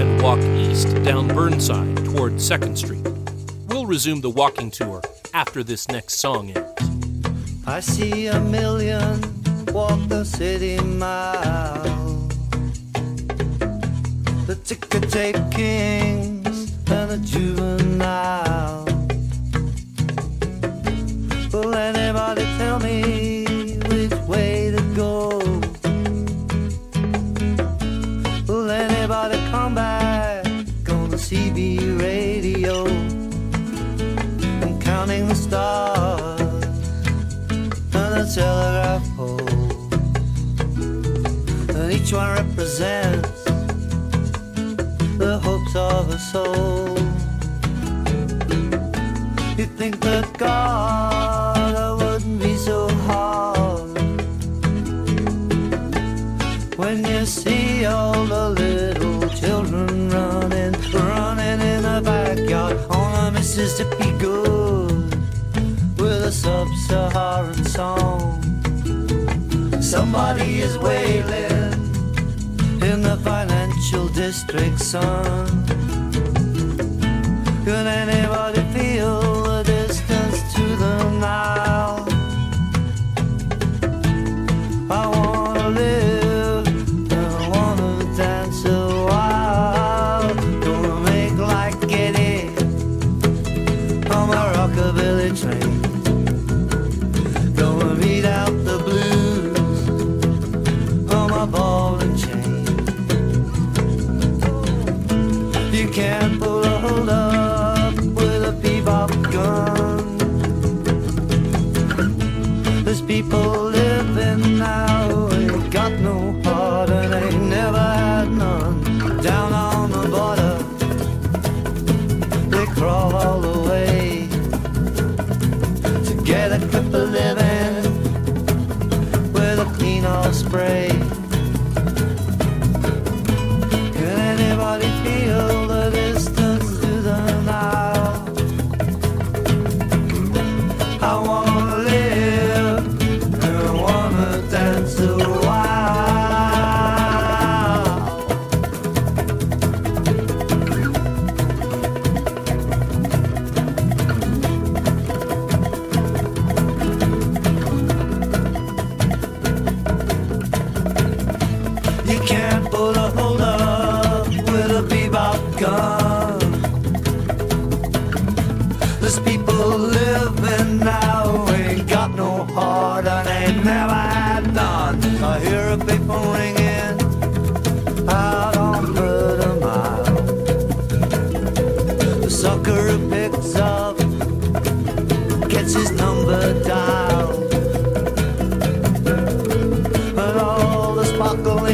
and walk east down Burnside toward 2nd Street. We'll resume the walking tour after this next song ends. I see a million walk the city mile. The ticker tape kings and the juvenile. Will anybody tell me CB radio? I'm counting the stars on the telegraph pole. And each one represents the hopes of a soul. You think that God on a Mississippi good with a sub-Saharan song. Somebody is wailing in the financial district, son. Could anybody feel the distance to the Nile?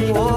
Sparkling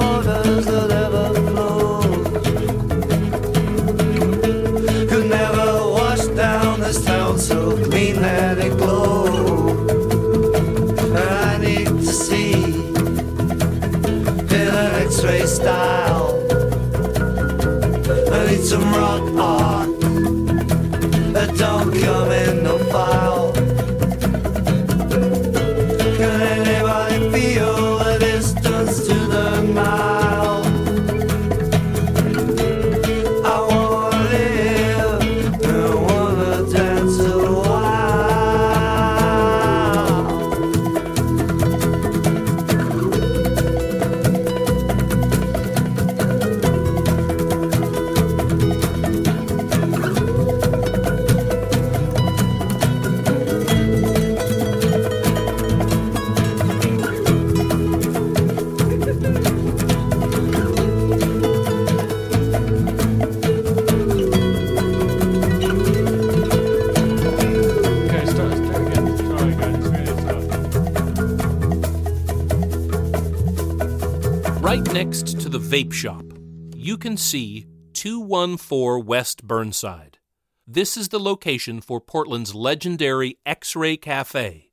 see 214 West Burnside. This is the location for Portland's legendary X Ray Cafe.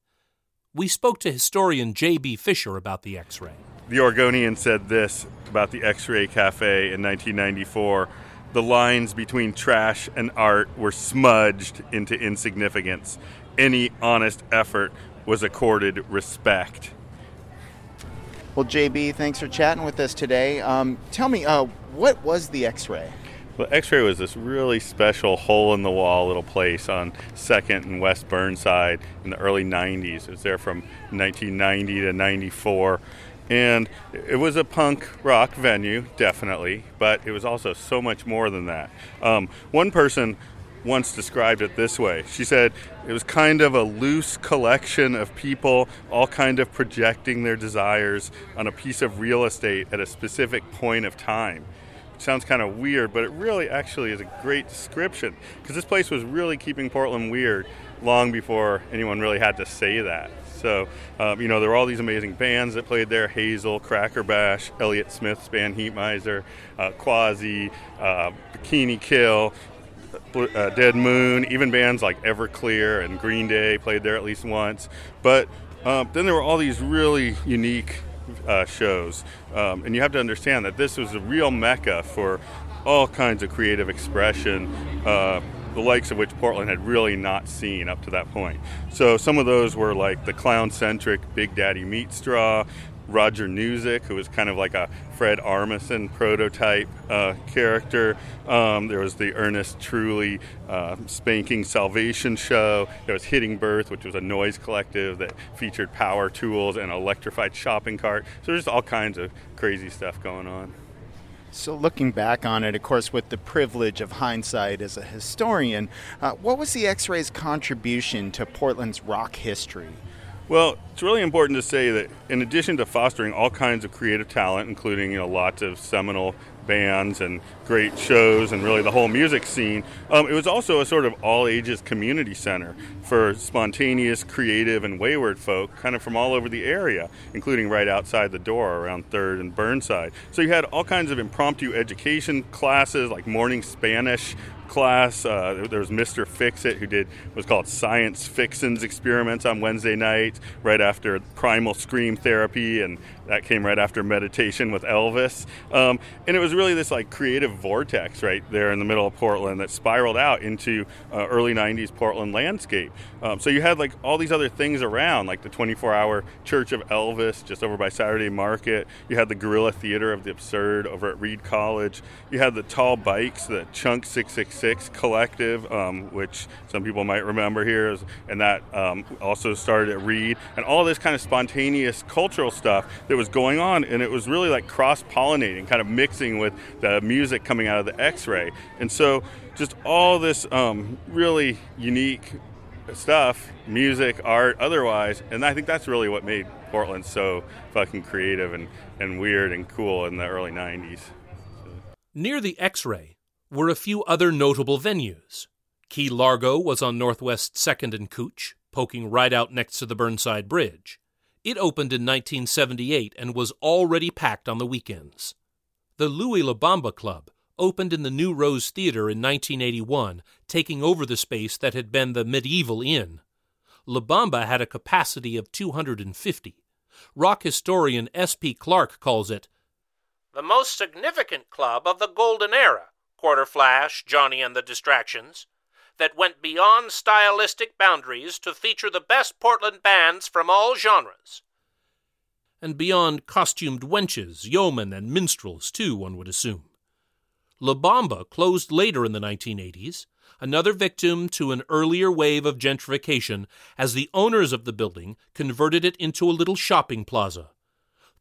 We spoke to historian J.B. Fisher about the X ray. The Oregonian said this about the X Ray Cafe in 1994 the lines between trash and art were smudged into insignificance. Any honest effort was accorded respect. Well, JB, thanks for chatting with us today. Um, tell me, uh, what was the X ray? Well, X Ray was this really special hole in the wall little place on 2nd and West Burnside in the early 90s. It was there from 1990 to 94. And it was a punk rock venue, definitely, but it was also so much more than that. Um, one person once described it this way. She said it was kind of a loose collection of people, all kind of projecting their desires on a piece of real estate at a specific point of time. It sounds kind of weird, but it really actually is a great description because this place was really keeping Portland weird long before anyone really had to say that. So, um, you know, there were all these amazing bands that played there Hazel, Cracker Bash, Elliott Smith's band Heatmiser, uh, Quasi, uh, Bikini Kill, uh, Dead Moon, even bands like Everclear and Green Day played there at least once. But um, then there were all these really unique uh, shows. Um, and you have to understand that this was a real mecca for all kinds of creative expression. Uh, the likes of which Portland had really not seen up to that point. So some of those were like the clown-centric Big Daddy Meat Straw, Roger Nuzek, who was kind of like a Fred Armisen prototype uh, character. Um, there was the Ernest Truly uh, Spanking Salvation show. There was Hitting Birth, which was a noise collective that featured power tools and an electrified shopping cart. So there's all kinds of crazy stuff going on. So, looking back on it, of course, with the privilege of hindsight as a historian, uh, what was the X Ray's contribution to Portland's rock history? Well, it's really important to say that in addition to fostering all kinds of creative talent, including you know lots of seminal bands and great shows and really the whole music scene, um, it was also a sort of all ages community center for spontaneous, creative, and wayward folk, kind of from all over the area, including right outside the door around Third and Burnside. So you had all kinds of impromptu education classes like morning Spanish class. Uh, there was Mr. Fix It who did was called Science Fixins experiments on Wednesday nights, right after Primal Scream therapy, and that came right after meditation with Elvis. Um, and it was really this like creative vortex right there in the middle of Portland that spiraled out into uh, early '90s Portland landscape. Um, so you had like all these other things around, like the 24-hour Church of Elvis just over by Saturday Market. You had the Guerrilla Theater of the Absurd over at Reed College. You had the Tall Bikes, the Chunk 666 Collective, um, which some people might remember here, and that um, also started at Reed, and all this kind of spontaneous cultural stuff that was going on, and it was really like cross pollinating, kind of mixing with the music coming out of the X ray. And so, just all this um, really unique stuff music, art, otherwise. And I think that's really what made Portland so fucking creative and, and weird and cool in the early 90s. Near the X ray were a few other notable venues. Key Largo was on Northwest 2nd and Couch, poking right out next to the Burnside Bridge. It opened in 1978 and was already packed on the weekends. The Louis La Bamba Club opened in the New Rose Theater in 1981, taking over the space that had been the medieval inn. La Bamba had a capacity of 250. Rock historian S.P. Clark calls it the most significant club of the Golden Era, Quarterflash, Johnny and the Distractions, that went beyond stylistic boundaries to feature the best Portland bands from all genres. And beyond costumed wenches, yeomen, and minstrels, too, one would assume. La Bamba closed later in the 1980s, another victim to an earlier wave of gentrification as the owners of the building converted it into a little shopping plaza.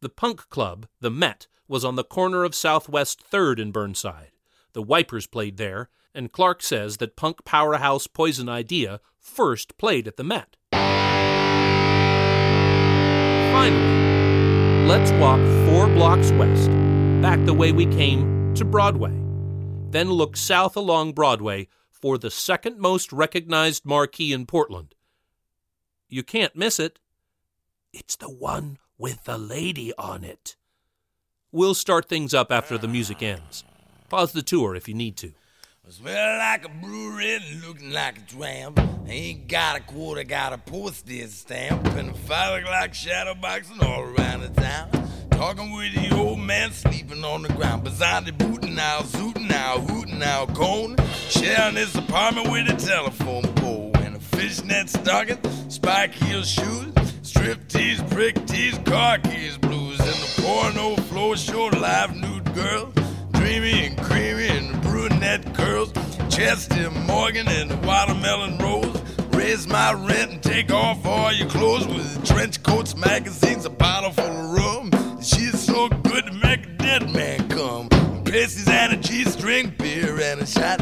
The punk club, the Met, was on the corner of Southwest 3rd in Burnside. The Wipers played there, and Clark says that punk powerhouse Poison Idea first played at the Met. Finally, let's walk four blocks west, back the way we came to Broadway. Then look south along Broadway for the second most recognized marquee in Portland. You can't miss it. It's the one with the lady on it. We'll start things up after the music ends. Pause the tour if you need to. Smell like a brewery, looking like a tramp. Ain't got a quarter, got a postage stamp. A fire like shadow boxing all around the town. Talking with the old man sleeping on the ground. Beside the booting out, zooting out, hooting out, cone. Sharing his apartment with a telephone pole. And a fishnet stocking, spike heel shoes. Strip tees, brick tees, car keys, blues. And the porno floor show live nude girl. Dreamy and creamy and brunette curls. Chester Morgan and the watermelon rose. Raise my rent and take off all your clothes with trench coats, magazines, a bottle full of rum. She's so good to make a dead man come. Pasties and a G-string, beer and a shot.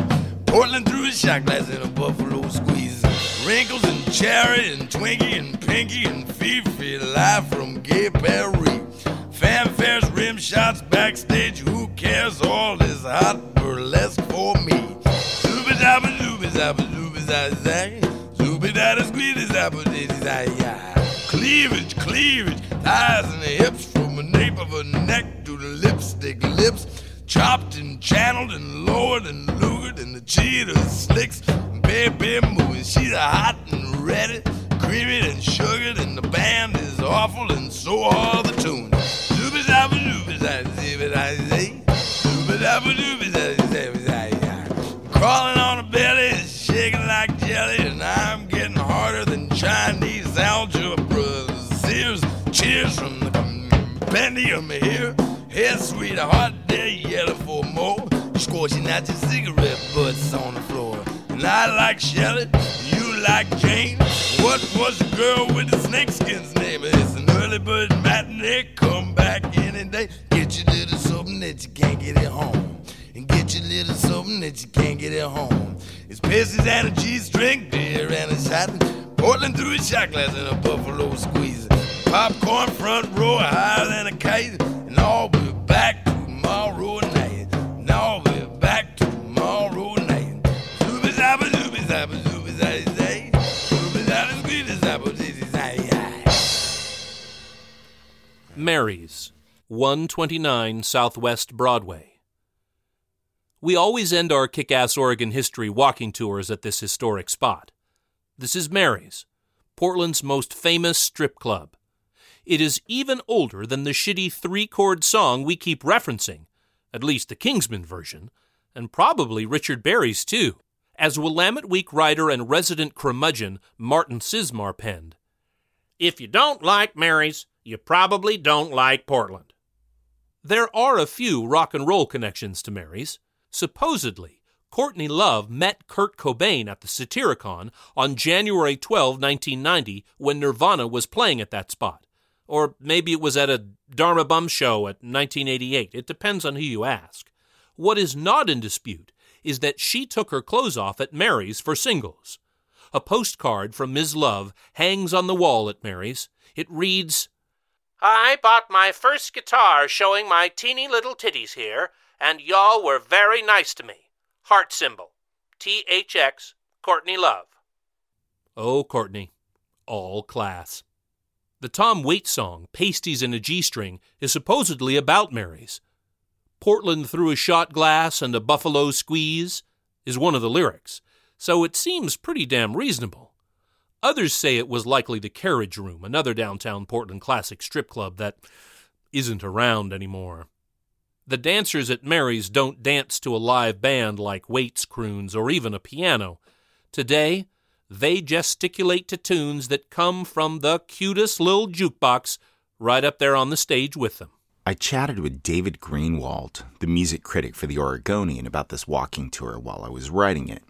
Portland through a shot glass and a buffalo squeeze. Wrinkles and cherry and Twinkie and Pinky and Fifi live from Gay Paris. Fanfares, rim shots backstage. Who cares? All this hot burlesque for me. Zooby dabba zooby zabba zooby dizzy zay ya. Cleavage, cleavage, thighs and the hips from the nape of her neck to the lipstick lips. Chopped and channeled and lowered and lugered and the cheetah slicks. Baby moving, she's hot and ready. Creamy and sugared and the band is awful and so are the tunes. Zooby Head sweet, hot day, yellow for more. Scorching out your cigarette butts on the floor. And I like Shelley, you like Jane. What was the girl with the snakeskin's name? It's an early bird matinee. Come back any day. Get your little something that you can't get at home. And get your little something that you can't get at home. It's pasties and a G-string, beer and a shot. Portland through a shot glass and a buffalo squeeze. Popcorn front row higher than a kite. And be back tomorrow night. Be back tomorrow night. Zooby zabba zooby zabba zooby zay. Zooby zabba squeeze zabba. Mary's, 129 Southwest Broadway. We always end our kick ass Oregon history walking tours at this historic spot. This is Mary's, Portland's most famous strip club. It is even older than the shitty three chord song we keep referencing, at least the Kingsmen version, and probably Richard Berry's too, as Willamette Week writer and resident curmudgeon Martin Cizmar penned. If you don't like Mary's, you probably don't like Portland. There are a few rock and roll connections to Mary's. Supposedly, Courtney Love met Kurt Cobain at the Satyricon on January 12, 1990, when Nirvana was playing at that spot. Or maybe it was at a Dharma Bum show at 1988. It depends on who you ask. What is not in dispute is that she took her clothes off at Mary's for singles. A postcard from Ms. Love hangs on the wall at Mary's. It reads, I bought my first guitar showing my teeny little titties here, and y'all were very nice to me. Heart symbol. THX, Courtney Love. Oh, Courtney, all class. The Tom Waits song, Pasties in a G String, is supposedly about Mary's. Portland through a shot glass and a buffalo squeeze is one of the lyrics, so it seems pretty damn reasonable. Others say it was likely the Carriage Room, another downtown Portland classic strip club that isn't around anymore. The dancers at Mary's don't dance to a live band like Waits croons or even a piano. Today, they gesticulate to tunes that come from the cutest little jukebox right up there on the stage with them. I chatted with David Greenwald, the music critic for the Oregonian, about this walking tour while I was writing it.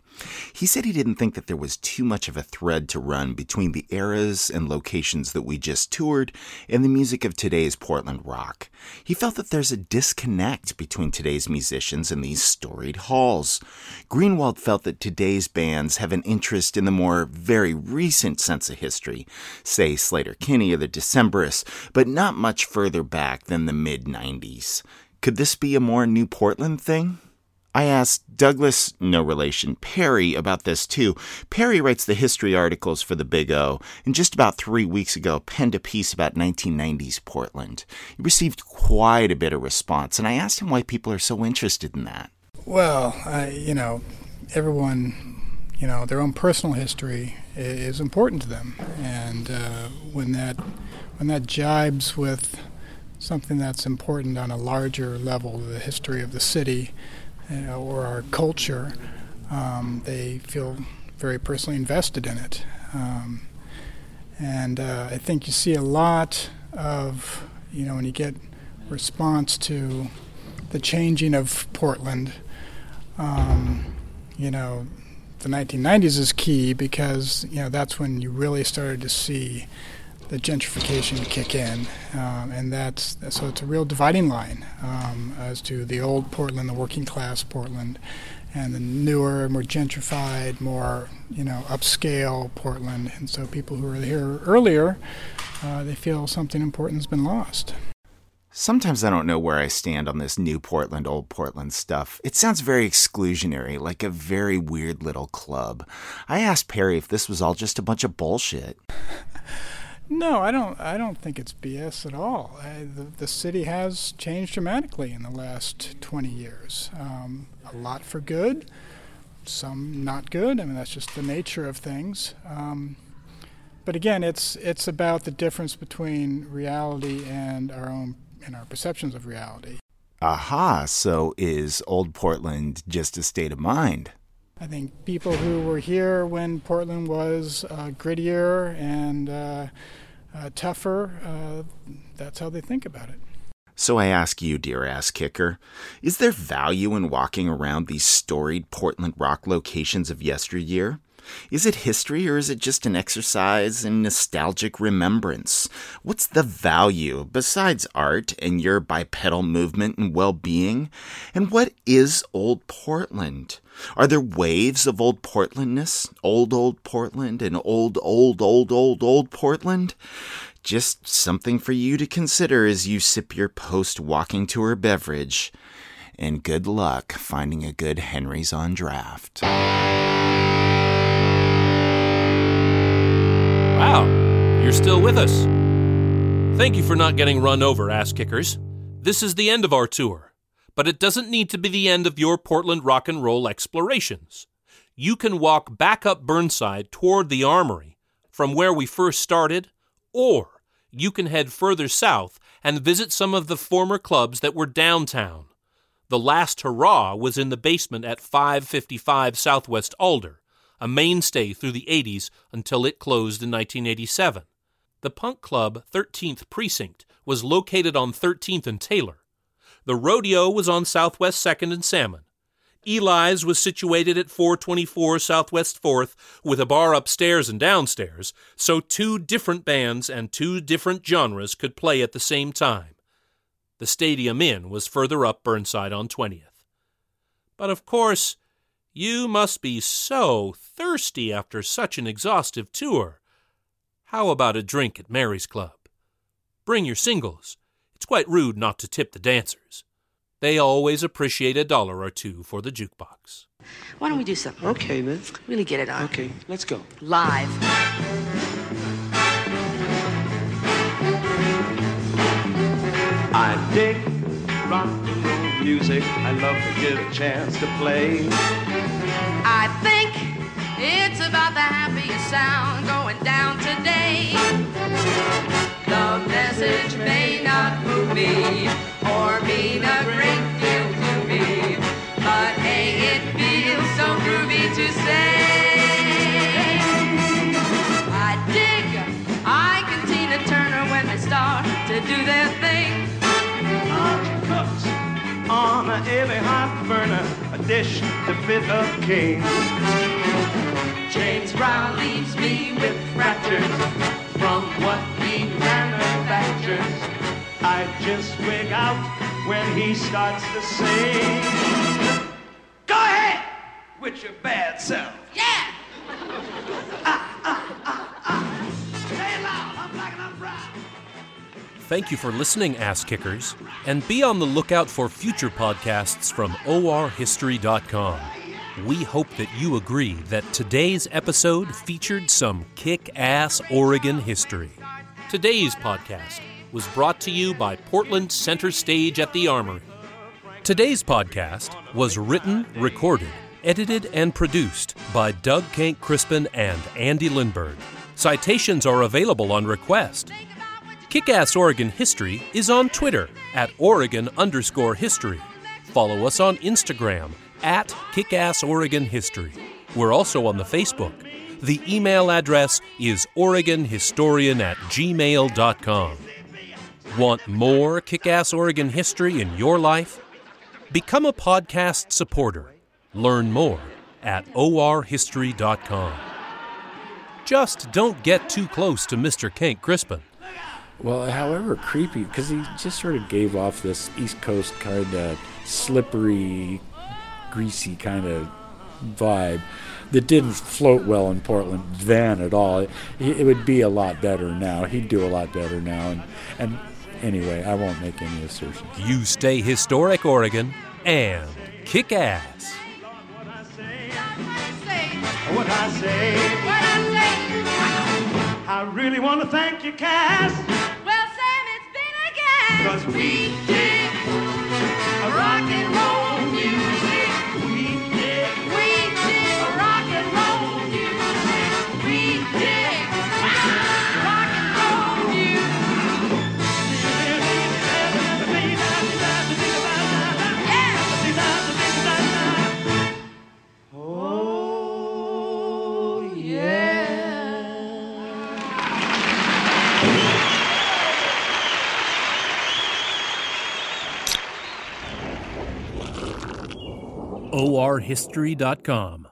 He said he didn't think that there was too much of a thread to run between the eras and locations that we just toured and the music of today's Portland rock. He felt that there's a disconnect between today's musicians and these storied halls. Greenwald felt that today's bands have an interest in the more very recent sense of history, say Sleater-Kinney or the Decemberists, but not much further back than the mid 90s. Could this be a more New Portland thing? I asked Douglas, no relation, Perry about this too. Perry writes the history articles for the Big O, and just about three weeks ago penned a piece about 1990s Portland. He received quite a bit of response, and I asked him why people are so interested in that. Well, I, you know, everyone, you know, their own personal history is important to them, and uh, when that when that jibes with something that's important on a larger level, the history of the city or our culture, um, they feel very personally invested in it. Um, and uh, I think you see a lot of, you know, when you get response to the changing of Portland, um, you know, the 1990s is key because, you know, that's when you really started to see the gentrification kick in, um, and that's so it's a real dividing line um, as to the old Portland, the working class Portland, and the newer, more gentrified, more you know upscale Portland. And so people who were here earlier, uh, they feel something important has been lost. Sometimes I don't know where I stand on this new Portland, old Portland stuff. It sounds very exclusionary, like a very weird little club. I asked Perry if this was all just a bunch of bullshit. <laughs> No, I don't. I don't think it's BS at all. I, the, the city has changed dramatically in the last 20 years. Um, a lot for good, some not good. I mean, that's just the nature of things. Um, but again, it's it's about the difference between reality and our own and our perceptions of reality. Aha! So is Old Portland just a state of mind? I think people who were here when Portland was uh, grittier and uh, uh, tougher, uh, that's how they think about it. So I ask you, dear ass kicker, is there value in walking around these storied Portland rock locations of yesteryear? Is it history or is it just an exercise in nostalgic remembrance? What's the value besides art and your bipedal movement and well being? And what is Old Portland? Are there waves of old Portlandness? Old, old Portland and old, old, old, old, old Portland? Just something for you to consider as you sip your post walking tour beverage. And good luck finding a good Henry's on draft. Wow, you're still with us. Thank you for not getting run over, ass kickers. This is the end of our tour, but it doesn't need to be the end of your Portland rock and roll explorations. You can walk back up Burnside toward the Armory from where we first started, or you can head further south and visit some of the former clubs that were downtown. The last hurrah was in the basement at 555 Southwest Alder, a mainstay through the 80s until it closed in 1987. The punk club 13th Precinct was located on 13th and Taylor. The rodeo was on Southwest 2nd and Salmon. Eli's was situated at 424 Southwest 4th with a bar upstairs and downstairs, so two different bands and two different genres could play at the same time. The Stadium Inn was further up Burnside on 20th. But of course, you must be so thirsty after such an exhaustive tour. How about a drink at Mary's Club? Bring your singles. It's quite rude not to tip the dancers. They always appreciate a dollar or two for the jukebox. Why don't we do something? Okay, then. Really get it on. Okay, let's go. Live. I dig rock and roll music. I love to get a chance to play. I think it's about the happiest sound going down today. The message may not move me or mean a great deal to me, but hey, it feels so groovy to say. I dig Ike and Tina Turner when they start to do their thing. A hot burner, a dish to fit a king. James Brown leaves me with fractures from what he manufactures. I just wig out when he starts to sing. Go ahead with your bad self. Yeah! Thank you for listening, Ass Kickers, and be on the lookout for future podcasts from orhistory.com. We hope that you agree that today's episode featured some kick ass Oregon history. Today's podcast was brought to you by Portland Center Stage at the Armory. Today's podcast was written, recorded, edited, and produced by Doug Kenck-Crispin and Andy Lindberg. Citations are available on request. Kick-Ass Oregon History is on Twitter at Oregon underscore history. Follow us on Instagram at Kickass Oregon History. We're also on the Facebook. The email address is OregonHistorian at gmail.com. Want more Kickass Oregon history in your life? Become a podcast supporter. Learn more at orhistory.com. Just don't get too close to Mr. Kenck-Crispin. Well, however creepy, because he just sort of gave off this East Coast kind of slippery, greasy kind of vibe that didn't float well in Portland then at all. It, it would be a lot better now. He'd do a lot better now. And, and anyway, I won't make any assertions. You stay historic, Oregon, and kick ass. What I say, what I say, I really want to thank you, Cass. Cause we dig rock and roll orhistory.com.